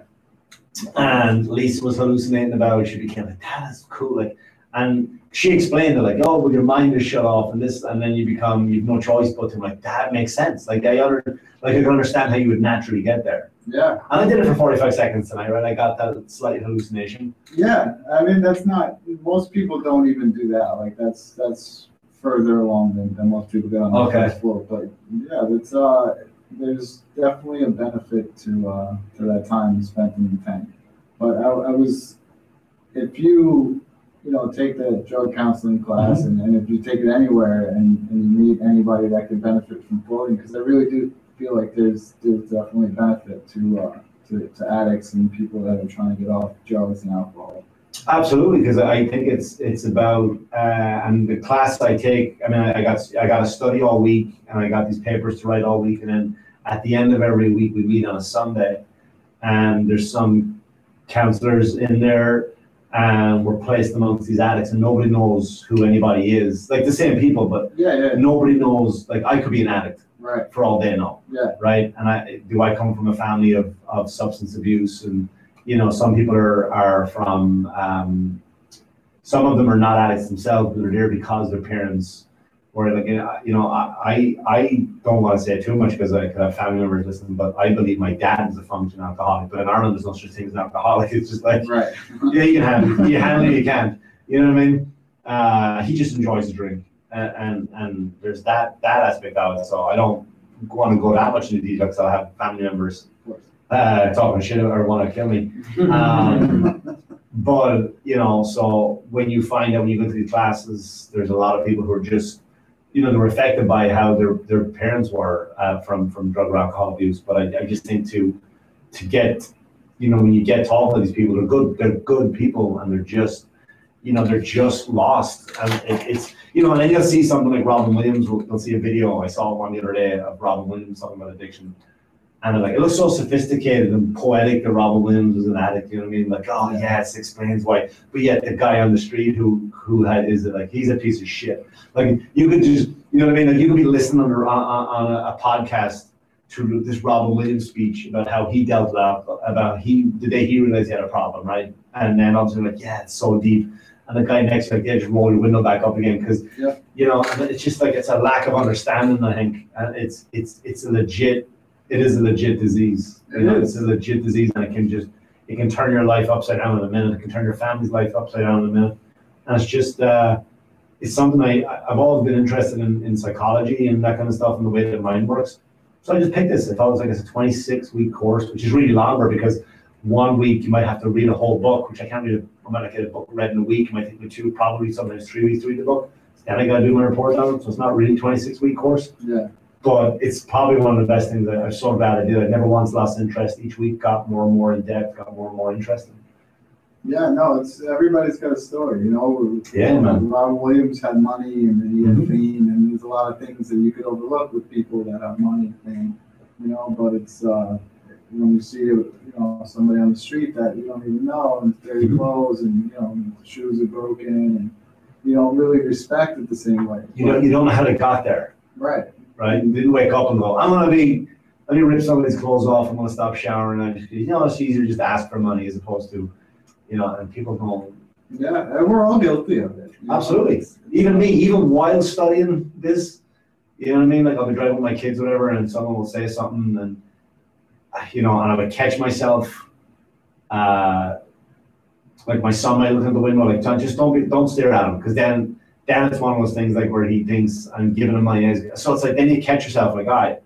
and Lisa was hallucinating about it, she became like, that is cool, like, and she explained it, like, oh, well, your mind is shut off, and this, and then you become, you've no choice but to, like, that makes sense, like, I under, like, I can understand how you would naturally get there.
yeah,
And I did it for forty-five seconds tonight, right, I got that slight hallucination.
yeah, I mean, that's not, most people don't even do that, like, that's, that's further along than, than most people get on the
Okay.
first floor, but, yeah, it's, uh, there's definitely a benefit to, uh, to that time spent in the tank. But I, I was, if you, you know, take the drug counseling class and, and if you take it anywhere and, and you meet anybody that could benefit from floating, because I really do feel like there's, there's definitely benefit to, uh, to, to addicts and people that are trying to get off drugs and alcohol.
Absolutely, because I think it's it's about uh, and the class I take. I mean, I, I got I got to study all week, and I got these papers to write all week, and then at the end of every week we meet on a Sunday, and there's some counselors in there, and we're placed amongst these addicts, and nobody knows who anybody is. Like the same people, but
Yeah, yeah,
nobody knows. Like I could be an addict
right,
for all they know
yeah,
right? And I, do I come from a family of, of substance abuse? And, you know, some people are, are from, um, some of them are not addicts themselves, but they're there because their parents were like, you know, I, I I don't want to say too much because I could have family members listening, but I believe my dad is a functioning alcoholic. But in Ireland, there's no such thing as an alcoholic. [laughs] It's just like,
right. [laughs]
yeah, you can handle it. You handle it, you can't. You know what I mean? Uh, he just enjoys the drink, and, and and there's that that aspect of it. So I don't want to go that much into detail because I'll have family members. Uh, talking shit or want to kill me. Um, [laughs] but you know, so when you find out when you go to these classes, there's a lot of people who are just, you know, they're affected by how their their parents were uh, from from drug or alcohol abuse. But I, I just think to to get, you know, when you get talking to these people, they're good, they're good people, and they're just, you know, they're just lost. And it, it's, you know, and then you'll see something like Robin Williams. We'll see a video. I saw one the other day of Robin Williams talking about addiction. And like, it looks so sophisticated and poetic that Robin Williams was an addict. You know what I mean? Like, oh yeah, yes, explains why. But yet the guy on the street who who had is it like he's a piece of shit. Like you could just, you know what I mean? Like you could be listening on, a- on, on a, a podcast to this Robin Williams speech about how he dealt with alcohol, about he the day he realized he had a problem, right? And then obviously like, yeah, it's so deep. And the guy next to like, yeah, just roll your window back up again because
Yeah.
you know, it's just like it's a lack of understanding. I think, and it's it's it's a legit. It is a legit disease. You know, it's a legit disease, and it can just it can turn your life upside down in a minute. It can turn your family's life upside down in a minute. And it's just uh, it's something I I've always been interested in in psychology and that kind of stuff and the way the mind works. So I just picked this. I thought it was like it's a 26 week course, which is really longer because one week you might have to read a whole book, which I can't read. I might not get a book read in a week. It might take me two, probably sometimes three weeks to read the book. Then I got to do my report on it. So it's not really 26 week course
Yeah,
but it's probably one of the best things that I'm so glad I did. I never once lost interest. Each week got more and more in depth, got more and more interesting.
yeah, no, it's, everybody's got a story, you know?
Yeah, man.
Robin Williams had money and then he had
Mhm.
fame and there's a lot of things that you could overlook with people that have money and fame, you know, but it's, uh, when you see, you know, somebody on the street that you don't even know and dirty
Mhm.
clothes and, you know, shoes are broken and you don't really respect it the same way.
You know, you don't know how they got there,
Right,
right? You didn't wake up and go, I'm gonna be, let me rip somebody's clothes off, I'm gonna stop showering, I just, you know, it's easier to just ask for money as opposed to, you know, and people go,
yeah, and we're all guilty of it. you know.
Absolutely. even me, even while studying this, you know what I mean? Like I'll be driving with my kids, or whatever, and someone will say something, and you know, and I would catch myself. Uh, like my son might look out the window, like just don't be, don't stare at him, because then then it's one of those things like where he thinks I'm giving him money. So it's like then you catch yourself like, right,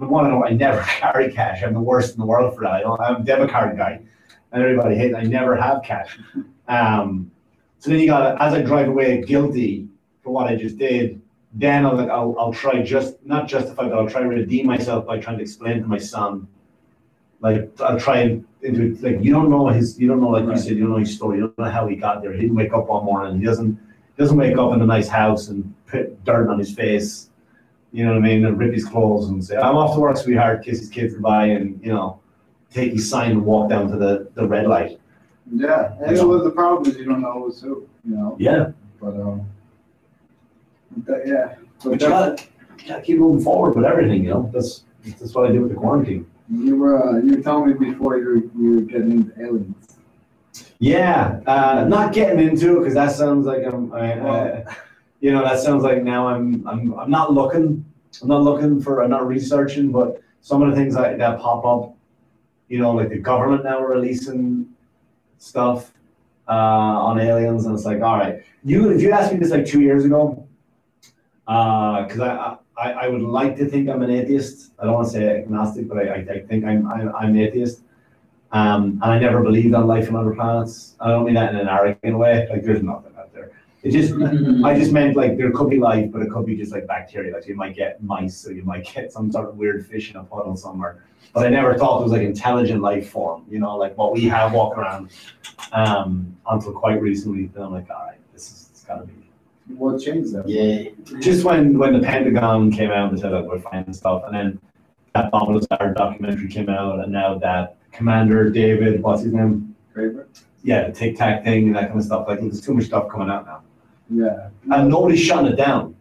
I want to know I never [laughs] carry cash. I'm the worst in the world for that. I don't, I'm a debit card guy, and everybody hates. I never have cash. Um, so then you got as I drive away guilty for what I just did, then I'll, I'll, I'll try just, not justify, but I'll try to redeem myself by trying to explain to my son. Like, I'll try and, into, like, you don't know his, you don't know, like you said, you don't know his story, you don't know how he got there. He didn't wake up one morning, he doesn't, doesn't wake up in a nice house and put dirt on his face. You know what I mean? And rip his clothes and say, I'm off to work, sweetheart, kiss his kids goodbye and, you know, take his sign and walk down to the, the red light.
Yeah, and so the problem is you don't know who's who, you know,
Yeah.
but, um, but, yeah.
But
But
you gotta, you gotta keep moving forward with everything, you know. That's that's what I do with the quarantine.
you were, uh, you were telling me before you were, you were getting into aliens.
Yeah, uh, not getting into it because that sounds like I'm, I, uh, you know, that sounds like now I'm, I'm, I'm not looking, I'm not looking for, I'm not researching, but some of the things that, that pop up, you know, like the government now releasing stuff uh, on aliens, and it's like, all right, you if you asked me this like two years ago, because I, I I would like to think I'm an atheist. I don't want to say agnostic, but I, I, I think I'm, I'm I'm an atheist. Um, and I never believed on life on other planets. I don't mean that in an arrogant way. Like there's nothing out there. It just I just meant like there could be life, but it could be just like bacteria. Like you might get mice, or you might get some sort of weird fish in a puddle somewhere. But I never thought it was like intelligent life form. You know, like what we have walking around. Um, until quite recently, then I'm like, all right, this is it's gotta be.
What changed that?
Yeah,
Just when when the Pentagon came out and said that we're finding stuff, and then that Bob Lazar documentary came out, and now that Commander David, what's his name?
Fravor?
Yeah, the Tic Tac thing and that kind of stuff. Like there's too much stuff coming out now,
Yeah.
and nobody's shutting it down.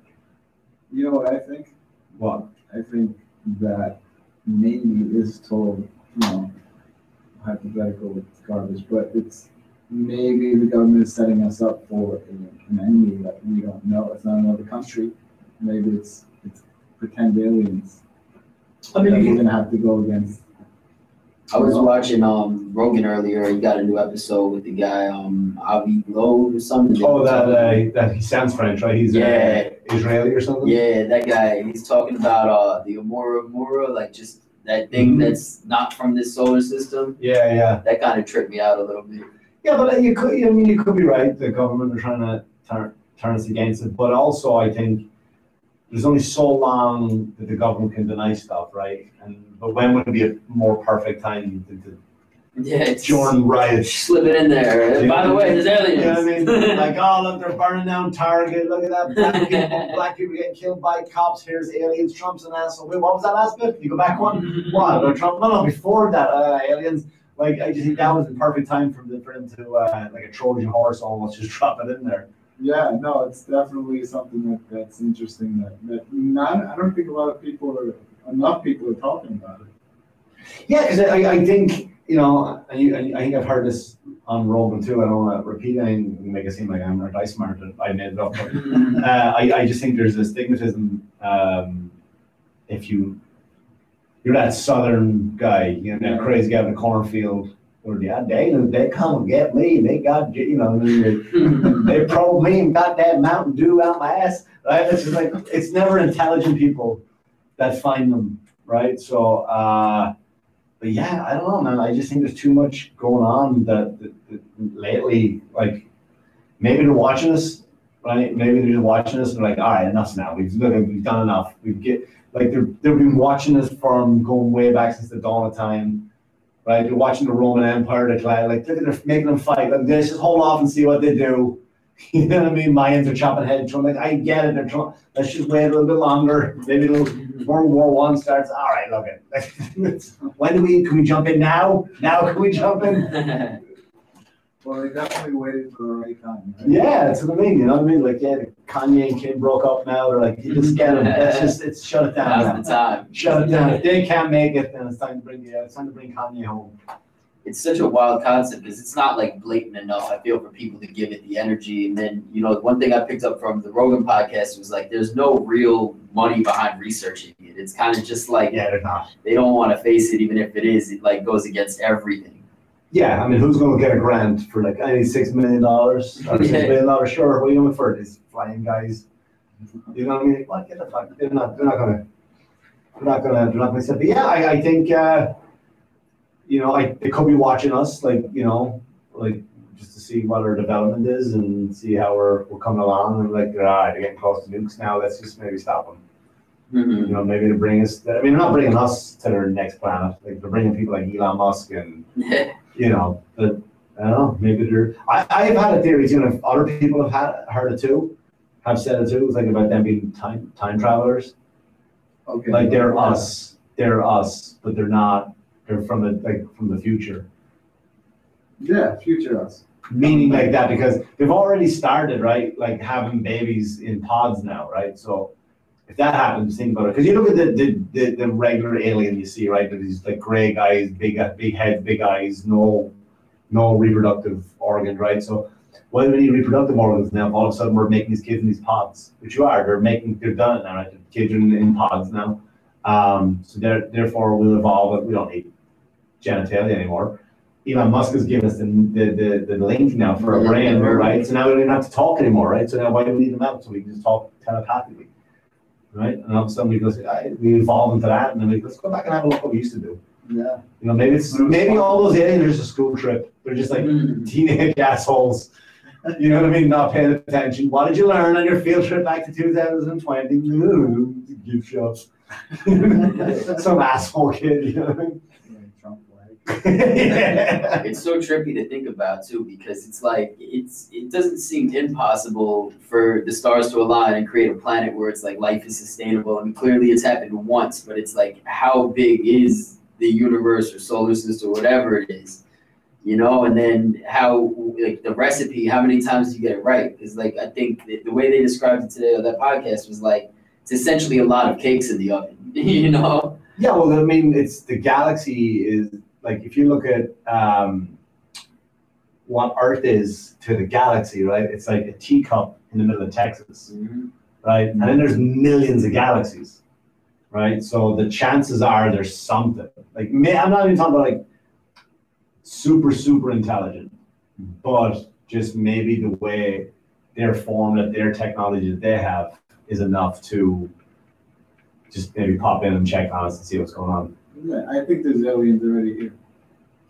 You know what I think?
What?
I think that maybe is told, you know, hypothetical with garbage, but it's maybe the government is setting us up for an enemy that we don't know. It's not another country. Maybe it's it's pretend aliens
I
that
mean,
we're gonna have to go against.
I was watching um Rogan earlier. He got a new episode with the guy um Avi Loeb or something.
oh, that uh, that he sounds French, right? He's
Yeah.
uh, Israeli or something.
Yeah, that guy. He's talking about uh the Oumuamua, like just that thing
Mhm.
that's not from this solar system.
Yeah, yeah,
That kind of tripped me out a little bit.
yeah. But uh, you could, I mean, you could be right. The government are trying to turn turn us against it, but also I think there's only so long that the government can deny stuff, right? And but when would be a more perfect time to, to
Yeah,
join riots?
slip it in there. And By the way, there's aliens.
You know what I mean? [laughs] Like, oh, look, they're burning down Target. Look at that. Black people, [laughs] black people getting killed by cops. Here's aliens. Trump's an asshole. Wait, what was that last bit? You go back one? [laughs] What? About Trump? No, no, before that, uh, aliens. Like, I just think that was the perfect time for, them for them to, uh, like a Trojan horse almost, just drop it in there.
Yeah, no, it's definitely something that, that's interesting that, that not, I don't think a lot of people are, enough people are talking about it.
Yeah, because I, I think, you know, I, I think I've heard this on Rogan too. I don't want to repeat anything, and make it seem like I'm not I smart. I made it up. But uh, I, I just think there's a stigmatism um, if you you're that southern guy, you know, that crazy guy in the cornfield, or yeah, they they come and get me, they got you know, [laughs] they, they probe me and got that Mountain Dew out my ass, right? It's just like it's never intelligent people that find them, right? So, uh, but yeah, I don't know, man. I just think there's too much going on that, that, that lately, like maybe they're watching us, right? Maybe they're just watching us and they're like, all right, enough's now. We've we've done enough. We've get like they're they've been watching us from going way back since the dawn of time. Right, they're watching the Roman Empire decline. Like, they're making them fight. Like, let's just hold off and see what they do. [laughs] You know what I mean? Mayans are chopping heads. I'm like, I get it. They're trying. Let's just wait a little bit longer. Maybe it'll, World War One starts. All right, look it. [laughs] when do we? Can we jump in now? Now can we jump in? [laughs]
Well, they definitely waited for the right time, right?
Yeah, that's what I mean. You know what I mean? Like, yeah, Kanye and Kim broke up now. They're like, you just get them. Let's just it's shut it down. now.
The time.
Shut it down. If they can't make it, then it's time to bring yeah, it's time to bring Kanye home.
It's such a wild concept because it's not like blatant enough. I feel for people to give it the energy, and then you know one thing I picked up from the Rogan podcast was like there's no real money behind researching it. It's kind of just like
Yeah, they're not.
they don't want to face it, even if it is. It like goes against everything.
Yeah, I mean, who's going to get a grant for like need six million dollars [laughs] or six million dollars? Sure. What are you going for? These flying guys. You know what I mean? What get the fuck? They're not. They're not gonna. They're not gonna. They're not gonna say. But yeah, I, I think. Uh, you know, I they could be watching us, like you know, like just to see what our development is and see how we're we're coming along. And like, all right, they're getting close to nukes now. Let's just maybe stop them.
Mhm.
You know, maybe to bring us. I mean, they're not bringing us to their next planet. Like they're bringing people like Elon Musk and [laughs] you know, but I don't know, maybe they're, I, I've had a theory too, and if other people have had, heard it too, have said it too, it's like about them being time, time travelers.
Okay.
Like they're us, they're us, but they're not, they're from the, like, from the future.
Yeah, future us.
Meaning like that, because they've already started, right, like having babies in pods now, right? So if that happens, think about it, because you look at the, the, the, the regular alien you see, right, with these like gray guys, big, big heads, big eyes, no, no reproductive organ, right? So why do we need reproductive organs now? All of a sudden, we're making these kids in these pods, which you are. They're making, they're done now, right? The kids are in, in pods now. Um, so there, therefore, we'll evolve. But we don't need genitalia anymore. Elon Musk has given us the, the, the, the link now for a brain, right? So now we don't have to talk anymore, right? So now why do we need them out? So we can just talk telepathically, right? And all of a sudden we go, say, "Aye, we evolve into that, and then we let's go back and have a look what we used to do.
Yeah.
You know, maybe it's maybe all those aliens are just a school trip. They're just like
Mhm.
teenage [laughs] assholes. You know what I mean? Not paying attention. What did you learn on your field trip back to 2020? Ooh, Gift shops. [laughs] Some asshole kid, you know what I mean?
Like Trump flag.
yeah. [laughs]
It's so trippy to think about too, because it's like it's it doesn't seem impossible for the stars to align and create a planet where it's like life is sustainable. I mean, clearly it's happened once, but it's like how big is the universe or solar system or whatever it is, you know? And then how like the recipe, how many times do you get it right? Because like I think the, the way they described it today on that podcast was like it's essentially a lot of cakes in the oven, [laughs] you know?
Yeah, well, I mean, it's the galaxy is like if you look at um, what Earth is to the galaxy, right? It's like a teacup in the middle of Texas, right? And then there's millions of galaxies, right? So the chances are there's something. Like, may, I'm not even talking about like super, super intelligent, but just maybe the way they're formed, that their technology that they have is enough to just maybe pop in and check on us and see what's going on.
Yeah, I think there's aliens already here.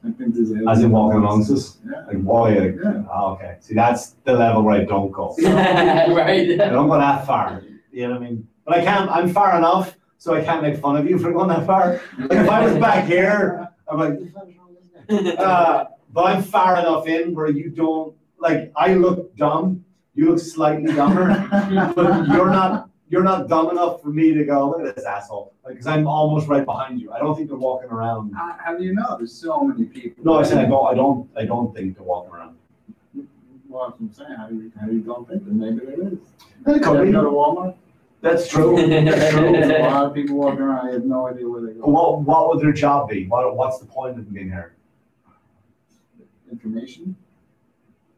I think there's aliens.
As in walking amongst us?
Yeah.
Like, yeah, like,
Yeah.
oh, okay. See, that's the level where I don't go. [laughs]
right?
I don't go that far. You know what I mean? But I can't, I'm far enough, so I can't make fun of you [laughs] for going that far. Like, if I was back here, I'm like, uh, but I'm far enough in where you don't, like, I look dumb, you look slightly dumber, but you're not, you're not dumb enough for me to go, look at this asshole. Like, cause I'm almost right behind you. I don't think they're walking around.
How, how do you know? There's so many people.
No, I said I don't, I don't, I don't think they're walking around.
Well, that's what I'm saying. How do you, how do you don't think that maybe there is?
It
You
could
go to Walmart?
That's true. That's true.
There's a lot of people walking around. I have no idea where they go.
What, what would their job be? What, what's the point of them being here?
Information?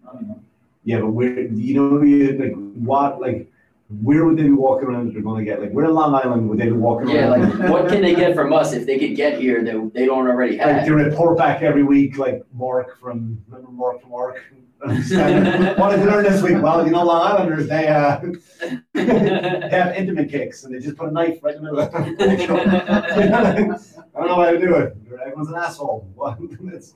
I don't know.
Yeah, but where, you know, you- like, what, like, where would they be walking around if they're gonna get, like, where in Long Island would they be walking
Yeah,
around?
like what can they get from us if they could get here that they don't already have
Like,
have?
they report back every week, like, Mark from, remember Mark from work? what did you learn this week? Well, you know, Long Islanders, they, uh, [laughs] they have intimate kicks, and they just put a knife right in the middle of [laughs] I don't know how to do it. Everyone's an asshole. [laughs] It's-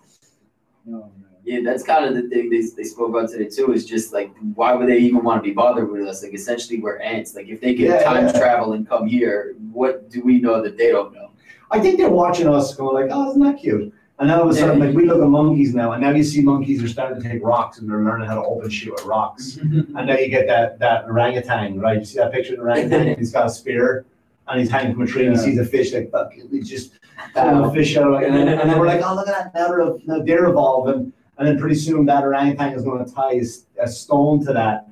No, man.
Yeah, that's kind of the thing they, they spoke about today too. Is just like why would they even want to be bothered with us? Like essentially we're ants. Like if they could
Yeah,
time
yeah.
travel and come here, what do we know that they don't know?
I think they're watching us going like, oh, isn't that cute? And then all of a sudden, like we look at monkeys now, and now you see monkeys are starting to take rocks and they're learning how to open shoot at rocks. [laughs] And now you get that that orangutan, right? You see that picture of the orangutan? [laughs] he's got a spear and he's hanging from a tree and he sees a fish like fuck it, he just a fish out. Like, and, then, and then we're like, oh look at that, now they're, now they're evolving. And then pretty soon that orangutan is going to tie a stone to that,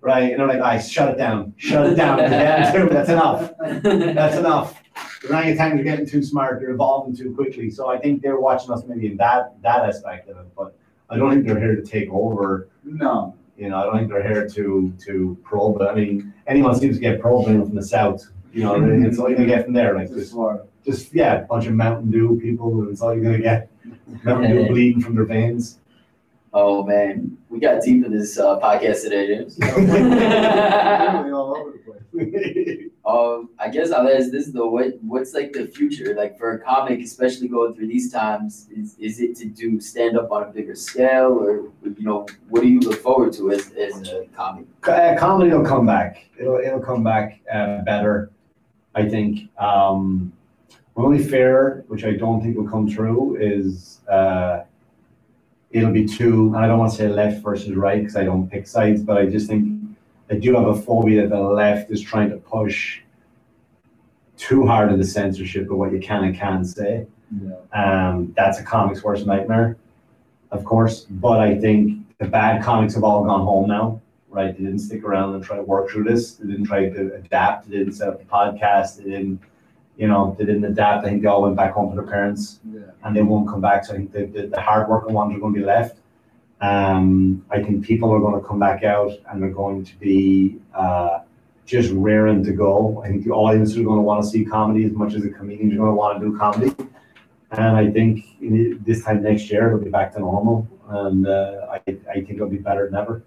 right? And they're like, I shut it down, shut it down. [laughs] That's enough. That's enough. The orangutans are getting too smart. They're evolving too quickly. So I think they're watching us maybe in that that aspect of it. But I don't think they're here to take over.
No,
You know, I don't think they're here to to probe. I mean, anyone seems to get probing from the south. You know, it's all you're gonna get from there. Like just, just yeah, a bunch of Mountain Dew people. and It's all you're gonna get. Mountain Dew bleeding from their veins.
Oh, man, we got deep in this uh, podcast today, James. [laughs]
All over the place. [laughs]
Um, I guess I'll ask this though, what, what's like the future, like for a comic, especially going through these times, is, is it to do stand-up on a bigger scale, or, you know, what do you look forward to as, as a comic?
Uh, comedy will come back. It'll it'll come back uh, better, I think. Um, my only fear, which I don't think will come true, is uh, it'll be too. And I don't want to say left versus right because I don't pick sides, but I just think I do have a phobia that the left is trying to push too hard in the censorship of what you can and can't say.
Yeah.
Um, that's a comic's worst nightmare, of course. But I think the bad comics have all gone home now, right? They didn't stick around and try to work through this. They didn't try to adapt. They didn't set up a podcast. They didn't, you know, they didn't adapt. I think they all went back home to their parents
Yeah.
and they won't come back. So I think the, the, the hardworking ones are going to be left. Um, I think people are going to come back out and they're going to be uh, just raring to go. I think the audience are going to want to see comedy as much as the comedians are going to want to do comedy. And I think in- this time next year it'll be back to normal, and uh, I, I think it'll be better than ever.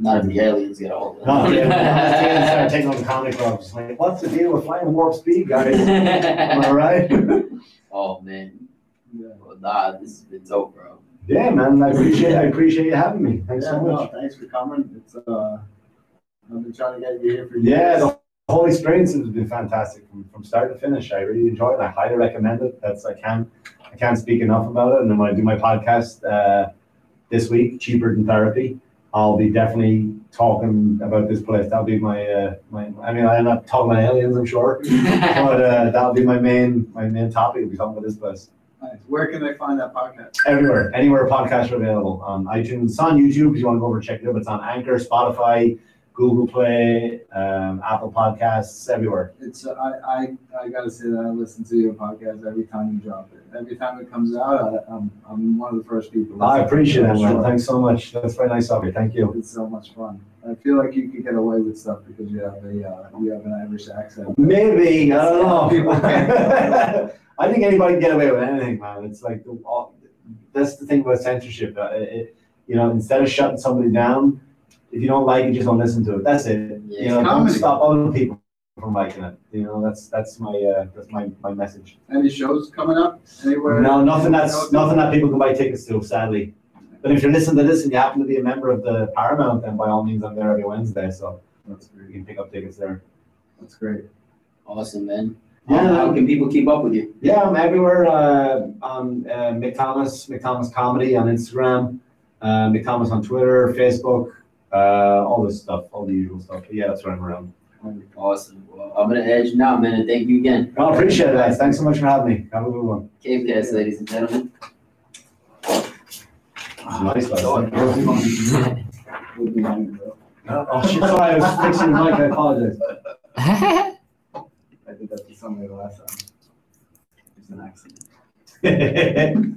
Not if the aliens get a hold of
No,
it.
yeah, start taking on the comic clubs. Like, what's the deal with flying warp speed, guys? Am I right? [laughs]
Oh, man,
Yeah.
well, nah, this has been dope, bro.
Yeah, man. I appreciate I appreciate you having me. Thanks
Yeah,
so
no,
much.
thanks for coming. It's, uh, I've been trying to get you here for years.
Yeah, the whole experience has been fantastic from, from start to finish. I really enjoyed it. I highly recommend it. That's I can't I can't speak enough about it. And then when I do my podcast uh, this week, cheaper than therapy, I'll be definitely talking about this place. That'll be my uh, my. I mean, I'm not talking about aliens, I'm sure, [laughs] but uh, that'll be my main my main topic. We'll be talking about this place.
Nice. Where can they find that podcast?
Everywhere, anywhere podcasts are available on iTunes, it's on YouTube. If you want to go over and check it out, it's on Anchor, Spotify, Google Play, um, Apple Podcasts, everywhere.
It's, uh, I, I, I gotta say that I listen to your podcast every time you drop it. Every time it comes out, I, I'm, I'm one of the first people.
I appreciate that, man. Thanks so much. That's very nice of you. Thank you.
It's so much fun. I feel like you could get away with stuff because you have a, uh, you have an Irish accent.
Maybe I don't
People [laughs]
know.
can.
I think anybody can get away with anything, man. It's like the, all, that's the thing about censorship. Uh, it, it- you know, instead of shutting somebody down, if you don't like it, just don't listen to it. That's it.
Yeah,
you know, don't
comedy.
stop other people from liking it. You know, that's that's my uh, that's my, my message.
Any shows coming up anywhere?
No, nothing that's nothing that people can buy tickets to, sadly. But if you're listening to this and you happen to be a member of the Paramount, then by all means, I'm there every Wednesday, so
That's
you can pick up tickets there.
That's great.
Awesome, man.
Yeah.
How how can people keep up with you?
Yeah, I'm everywhere uh, on uh, Mick Thomas, McThomas Comedy on Instagram, uh, Mick Thomas on Twitter, Facebook, uh, all this stuff, all the usual stuff. But yeah, that's where I'm around.
Awesome. Well, I'm gonna edge now, man, and thank you again.
I appreciate it, guys. Thanks so much for having me. Have a good one.
Cavecast, ladies and gentlemen.
Nice, guys.
We'll be on it, though.
Oh, shit, sorry, I was fixing the mic. I apologize. [laughs] [laughs]
I did that to somebody the last time. It's an accident.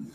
[laughs]